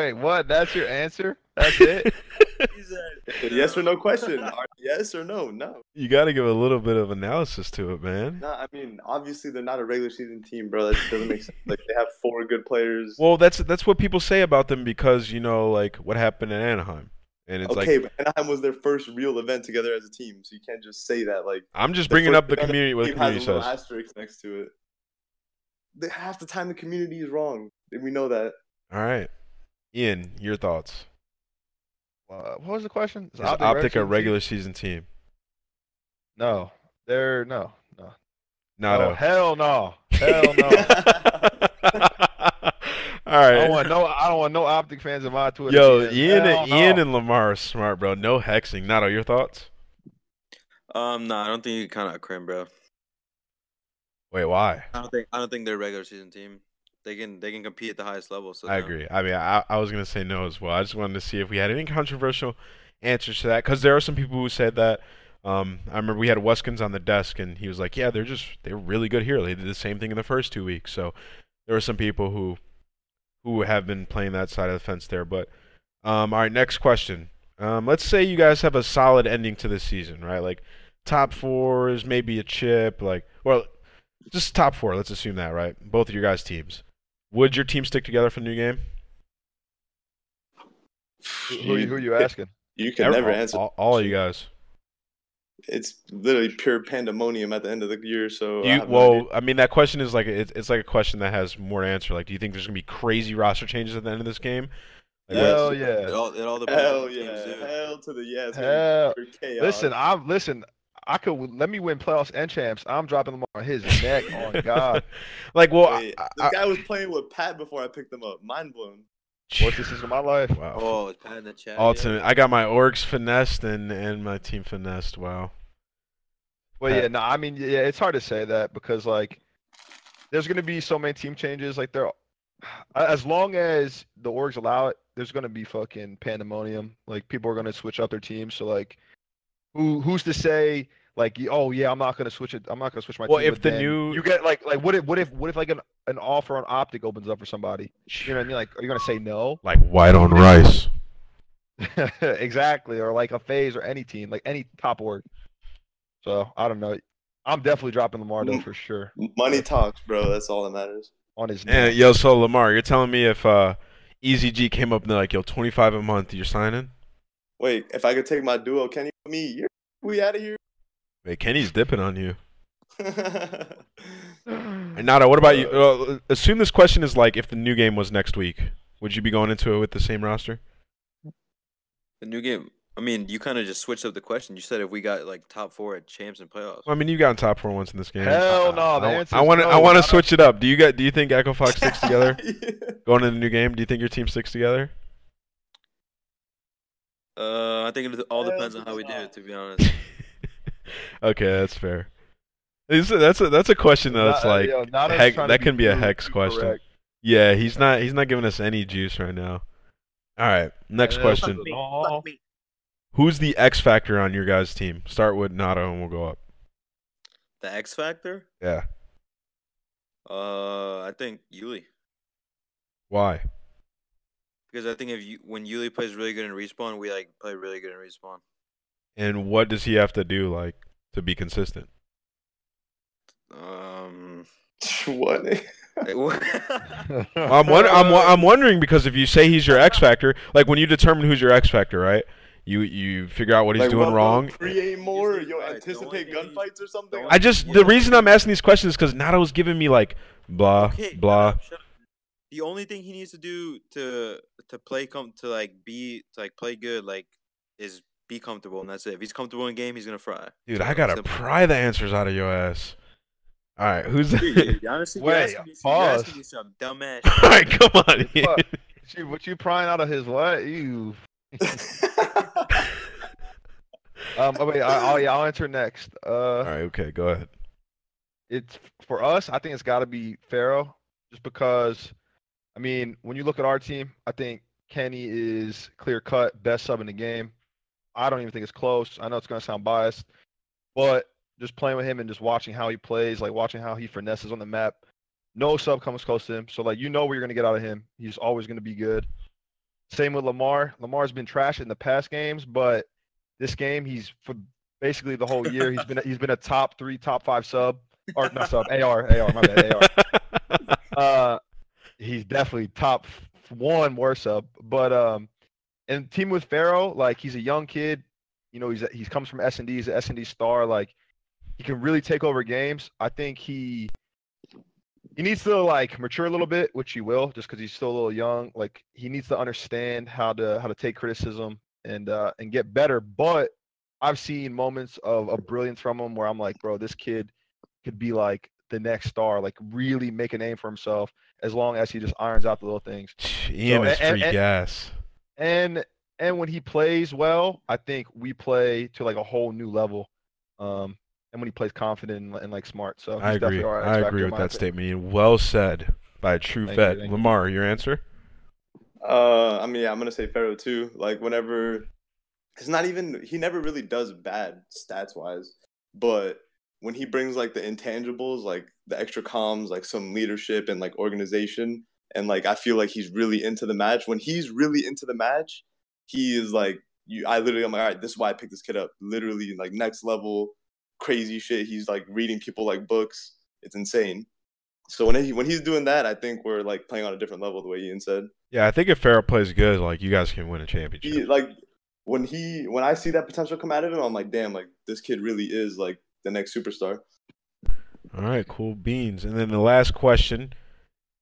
Wait, what? That's your answer? That's it? Said, yes or no question. Yes or no? No. you got to give a little bit of analysis to it, man. No, I mean, obviously they're not a regular season team, bro. That doesn't make sense. Like they have four good players. Well, that's that's what people say about them because you know, like what happened in Anaheim, and it's okay, like but Anaheim was their first real event together as a team, so you can't just say that. Like I'm just bringing up the community. What the team has community a little says. asterisk next to it. The, half the time the community is wrong, and we know that. All right, Ian, your thoughts? Uh, what was the question? Is Optic, a season team? regular season team? No, they're no, no. Not Oh, a. hell no, hell no. All right. I don't want no. I don't want no optic fans in my Twitter. Yo, DMs. Ian, Hell and, Ian and Lamar are smart, bro. No hexing. Nato, your thoughts? Um, no, I don't think you kind of crim, bro. Wait, why? I don't think I don't think they're a regular season team. They can they can compete at the highest level. So I no. agree. I mean, I, I was gonna say no as well. I just wanted to see if we had any controversial answers to that because there are some people who said that. Um, I remember we had Weskins on the desk, and he was like, "Yeah, they're just they're really good here. They did the same thing in the first two weeks." So there were some people who who have been playing that side of the fence there. But um, all right, next question. Um, let's say you guys have a solid ending to this season, right? Like top fours, maybe a chip, like well, just top four. Let's assume that, right? Both of your guys' teams. Would your team stick together for the new game? Who, who, who are you asking? You can Every- never answer. all, all of you guys. It's literally pure pandemonium at the end of the year. So Do I you, have no well, I mean, that question is like it's, it's like a question that has more to answer. Like, do you think there's gonna be crazy roster changes at the end of this game? Like, Yes. Hell It yeah. all, it all hell yeah, hell to the yeah. Hell. be pure chaos. Listen, I'm listen. I could let me win playoffs and champs. I'm dropping them on his neck. Oh God. like, well, Wait, I, this I, guy was playing with Pat before I picked him up. Mind blown. Worst decision of my life. wow. Oh, it's Pat in the chat. Ultimate. I got my orgs finessed and and my team finessed. Wow. Well, Uh, yeah, no, I mean, yeah, it's hard to say that because like, there's gonna be so many team changes. Like, there, as long as the orgs allow it, there's gonna be fucking pandemonium. Like, people are gonna switch up their teams. So like, who who's to say? Like, oh yeah, I'm not gonna switch it. I'm not gonna switch my Well, team. if the new- you get like like what if what if what if like an an offer on optic opens up for somebody? You know what I mean? Like, are you gonna say no? Like white on rice. exactly, or like a FaZe or any team, like any top org. So I don't know. I'm definitely dropping Lamar though for sure Money talks, bro. That's all that matters. on his And yo, so Lamar, you're telling me if uh, Easy G came up and they're like, yo, 25 a month, you're signing? Wait, if I could take my duo, Kenny with me, you're, we out of here. Wait, Kenny's dipping on you. And Nada, what about you? Uh, assume this question is like if the new game was next week. Would you be going into it with the same roster? The new game. I mean, you kind of just switched up the question. You said if we got like top four at champs and playoffs. Well, I mean, you got in top four once in this game. Hell I- no, the I, answer I want to. I want to Nada. switch it up. Do you get? Do you think Echo Fox sticks together Yeah. going into the new game? Do you think your team sticks together? Uh, I think it all depends on how we do it. To be honest. okay, that's fair. Is- That's a that's a question that's Not- like yo, Nada's heck- trying that can be a hex question. correct. yeah. He's not he's not giving us any juice right now. All right, next Yeah, question. Who's the X factor on your guys' team? Start with Nada and we'll go up. The X Factor. Yeah. Uh, I think Yuli. Why? Because I think if you when Yuli plays really good in respawn, we like play really good in respawn. And what does he have to do like to be consistent? Um, what? Well, I'm, wonder- I'm, I'm wondering because if you say he's your X factor, like when you determine who's your X factor, right? You you figure out what he's Like, doing what, wrong. Create more. Usually, Yo, right, the anticipate gunfights or something. I just the reason I'm asking these questions is because Nada's giving me like blah okay, shut blah. up, shut up. The only thing he needs to do to to play come to like be to like play good like is be comfortable and that's it. If he's comfortable in game, he's gonna fry. Dude, So, I gotta simple. pry the answers out of your ass. All right, who's Dude, the? you- honestly, Wait, you're asking me, some- you're pause. asking me some dumbass. All right, come on. What? Gee, what you prying out of his what? You. Um. Oh, wait. I, I'll yeah. I'll answer next. Uh. All right, okay, go ahead. it's for us. I think it's got to be Pharaoh, just because. I mean, when you look at our team, I think Kenny is clear cut best sub in the game. I don't even think it's close. I know it's gonna sound biased, but just playing with him and just watching how he plays, like watching how he finesses on the map, no sub comes close to him. So like you know what you're gonna get out of him. He's always gonna be good. Same with Lamar. Lamar's been trash in the past games, but this game he's for basically the whole year he's been he's been a top three, top five sub or not sub AR AR my bad AR. Uh, he's definitely top one worst sub, but um, and team with Pharaoh like he's a young kid. You know he's a- he's comes from S and D. He's an S and D star. Like he can really take over games. I think he he needs to like mature a little bit, which he will, just because he's still a little young. Like he needs to understand how to how to take criticism and uh and get better. But I've seen moments of, of brilliance from him where I'm like, bro, this kid could be like the next star, like really make a name for himself as long as he just irons out the little things. Ian So, is free and- gas. And and when he plays well, I think we play to like a whole new level. Um, and when he plays confident and, and like smart, so I agree. definitely our X I factor agree with that opinion. statement. Well said by a true Thank vet. you. Lamar, your answer? Uh, I mean, yeah, I'm gonna say Pharaoh too. Like whenever it's not even he never really does bad stats wise, but when he brings like the intangibles, like the extra comms, like some leadership and like organization, and like I feel like he's really into the match. When he's really into the match, he is like you. I literally, I'm like, all right, this is why I picked this kid up. Literally, like next level, crazy shit. He's like reading people like books. It's insane. So when he when he's doing that, I think we're like playing on a different level. The way Ian said, Yeah, I think if Farrell plays good, like you guys can win a championship. he like when he when I see that potential come out of him, I'm like, damn, like this kid really is like the next superstar. All right, cool beans. And then the last question: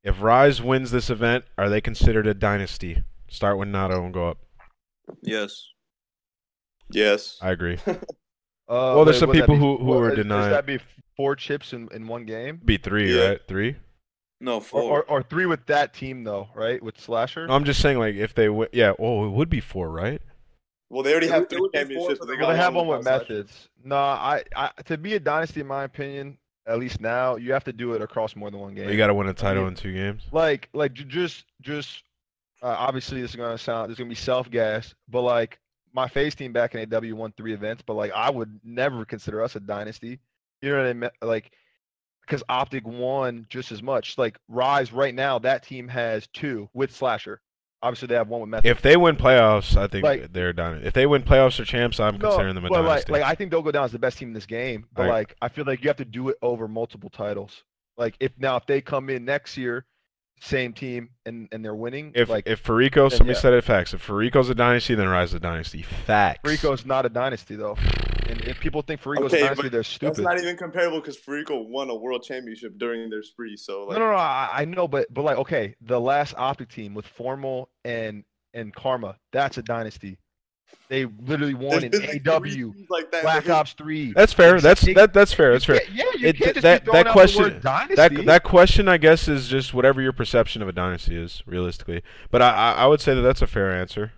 If Rise wins this event, are they considered a dynasty? Start with Nato and go up. Yes. Yes. I agree. Uh, Well, there's wait, some people be- who- who what, are is- denying- Does that be four chips in, in one game? Be three, Yeah. right? Three. No, Or, four. or, or three with that team though, right? With Slasher. No, I'm just saying, like, if they win, yeah. Oh, it would be four, right? Well, they already have three would be four championships. for but the well, they have one with without Slasher. Methodz. No, I, I to be a dynasty, in my opinion, at least now, you have to do it across more than one game. You got to win a title mean- in two games. like like just just uh, obviously this is gonna sound this is gonna be self gas, but like my FaZe team back in AW won three events, but like I would never consider us a dynasty. You know what I mean? Like because Optic won just as much. Like Rise right now, that team has two with Slasher. Obviously they have one with Method. If they win playoffs, I think Like- they're done. If they win playoffs or champs, I'm No, considering them a but like, dynasty. like I think they'll go down as the best team in this game. But I- like I feel like you have to do it over multiple titles. Like if now if they come in next year, same team and and they're winning, if like if Farico, somebody yeah. said it facts. If Farico's a dynasty, then Rise is a dynasty. Facts. Farico's not a dynasty though. And if people think Farico's Okay, a they're stupid. That's not even comparable because Farico won a world championship during their spree. So like, no, no, no. I, I know, but but like, okay, the last Optic team with Formal and and Karma, that's a dynasty. They literally won there's in like, AW, like that. Black Ops Three. That's fair. That's that. That's fair. That's fair. Yeah, you It- can't just that- be throwing that out question- the word dynasty. That that question, I guess, is just whatever your perception of a dynasty is, realistically. But I I, I would say that that's a fair answer.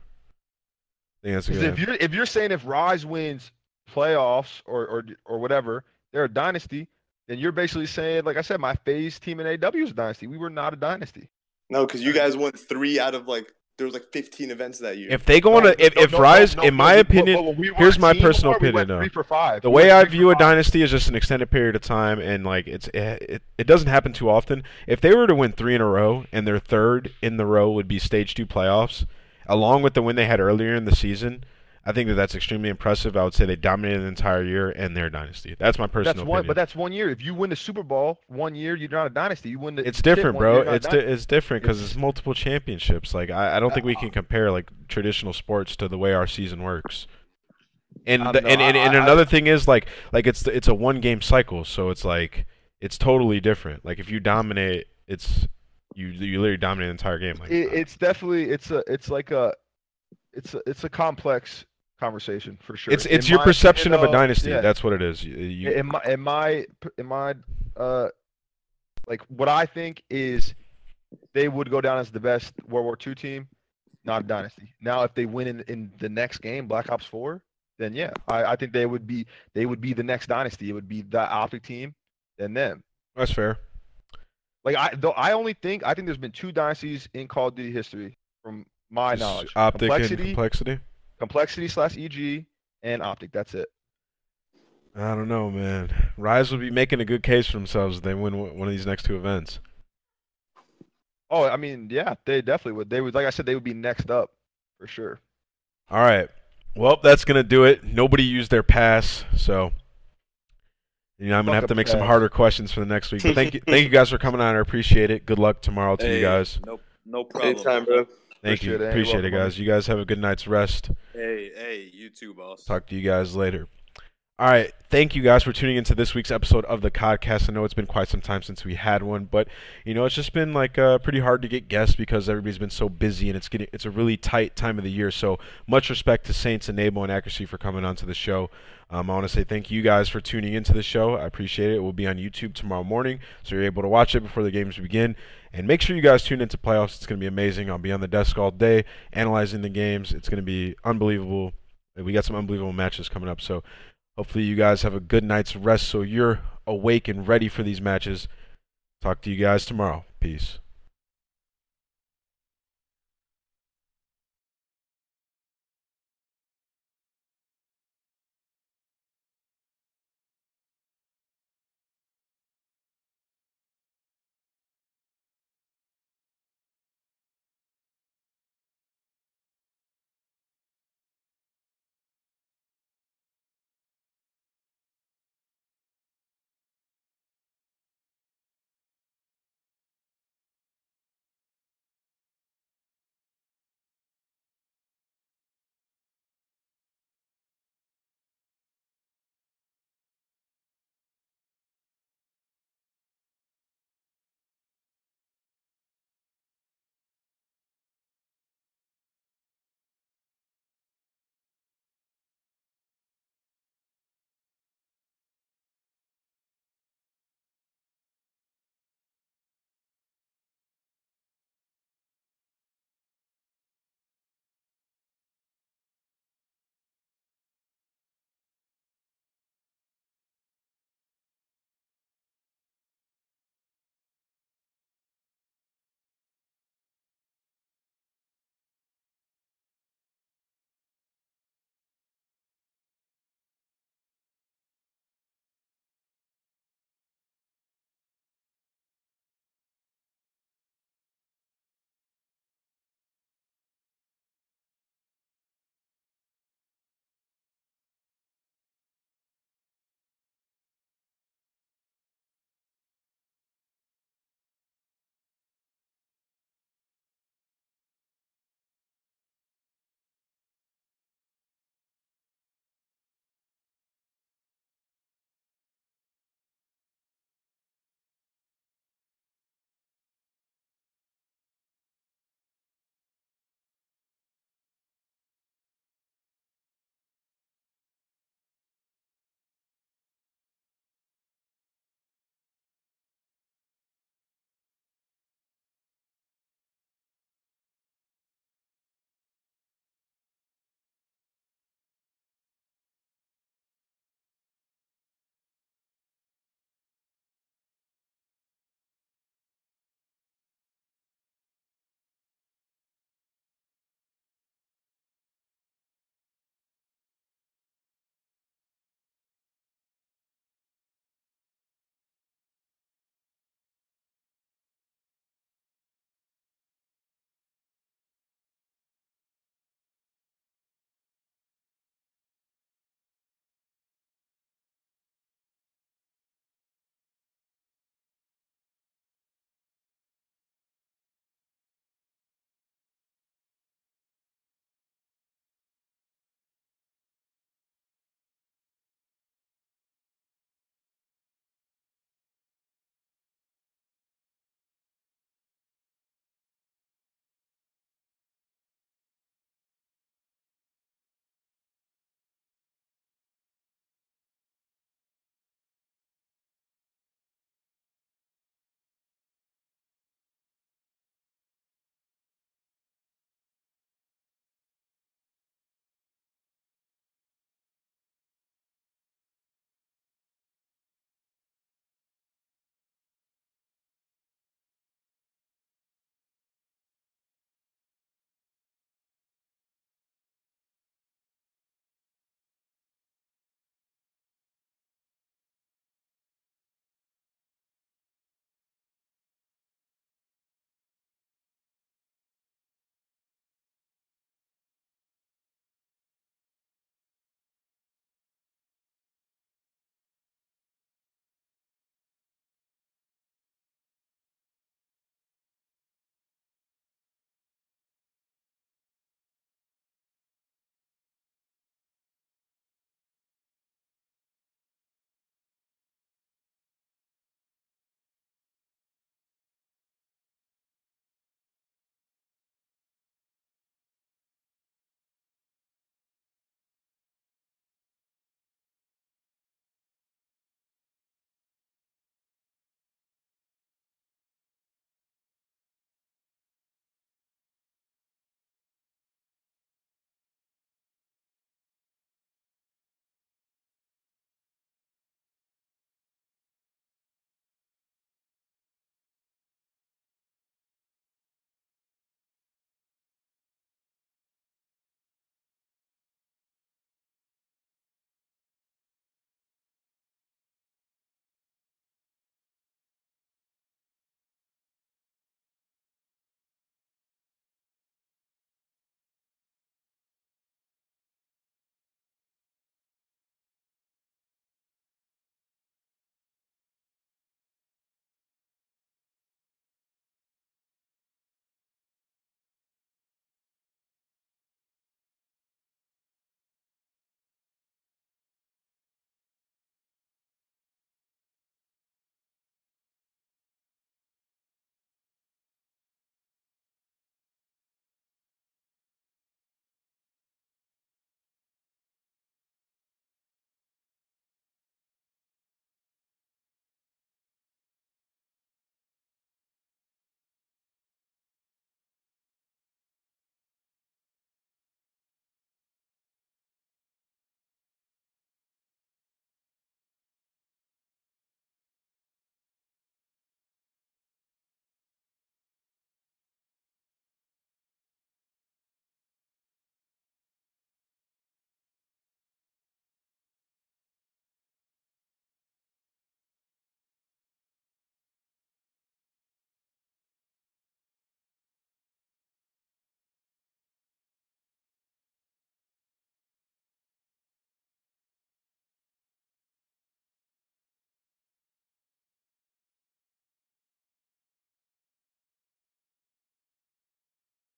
I think that's a 'Cause good. if answer. you're if you're saying if Rise wins playoffs or or or whatever, they're a dynasty. Then you're basically saying, like I said, my FaZe team in AW is a dynasty. We were not a dynasty. no, because you guys won three out of like there was like 15 events that year. If they go on No, a, if, no, if no, no, Rise, no, in my we- opinion, but when we here's my personal before, opinion, went though. Three for five. the We way I view a five. dynasty is just an extended period of time, and like it's it, it, it doesn't happen too often. If they were to win three in a row, and their third in the row would be stage two playoffs, along with the win they had earlier in the season, I think that that's extremely impressive. I would say they dominated the entire year, and they're dynasty. That's my personal That's one, opinion. but that's one year. If you win the Super Bowl one year, you're not a dynasty. You win the it's different, bro. year, you're not a It's di- it's different because It's- multiple championships. Like I, I don't think we can uh, compare like traditional sports to the way our season works. And the, and, and, I- and I- another thing is like like it's it's a one game cycle, so it's like it's totally different. Like if you dominate, it's you you literally dominate the entire game. Like It, uh, it's definitely it's a it's like a it's a it's a complex conversation for sure. it's In it's your my perception of a dynasty. yeah, That's what it is. You, you- in my in my in my uh like what I think is they would go down as the best World War II team, not a dynasty. Now if they win in, in the next game, Black Ops 4, then yeah, I, I think they would be they would be the next dynasty. It would be the Optic team and them. that's fair. Like I though I only think I think there's been two dynasties in Call of Duty history from my knowledge. optic complexity, and complexity. Complexity slash EG and optic. That's it. I don't know, man. Rise will be making a good case for themselves if they win one one of these next two events. Oh, I mean, yeah, they definitely would. They would, like I said, they would be next up for sure. All right. Well, that's gonna do it. Nobody used their pass, so you know I'm gonna Fuck have to a make some harder questions for the next week. But thank you, thank you guys for coming on. I appreciate it. Good luck tomorrow to Hey, you guys. No, no problem. Anytime, bro. Thank Appreciate you. it. You're Appreciate it, welcome, guys. You guys have a good night's rest. Hey, hey, you too, boss. Talk to you guys later. All right. Thank you guys for tuning into this week's episode of the podcast. I know it's been quite some time since we had one, but you know it's just been like uh, pretty hard to get guests because everybody's been so busy and it's getting it's a really tight time of the year. So much respect to Saints Enable and Accuracy for coming onto the show. Um, I want to say thank you guys for tuning into the show. I appreciate it. It will be on YouTube tomorrow morning, so you're able to watch it before the games begin. And make sure you guys tune into playoffs. It's going to be amazing. I'll be on the desk all day analyzing the games. It's going to be unbelievable. We got some unbelievable matches coming up. So hopefully you guys have a good night's rest so you're awake and ready for these matches. Talk to you guys tomorrow. Peace.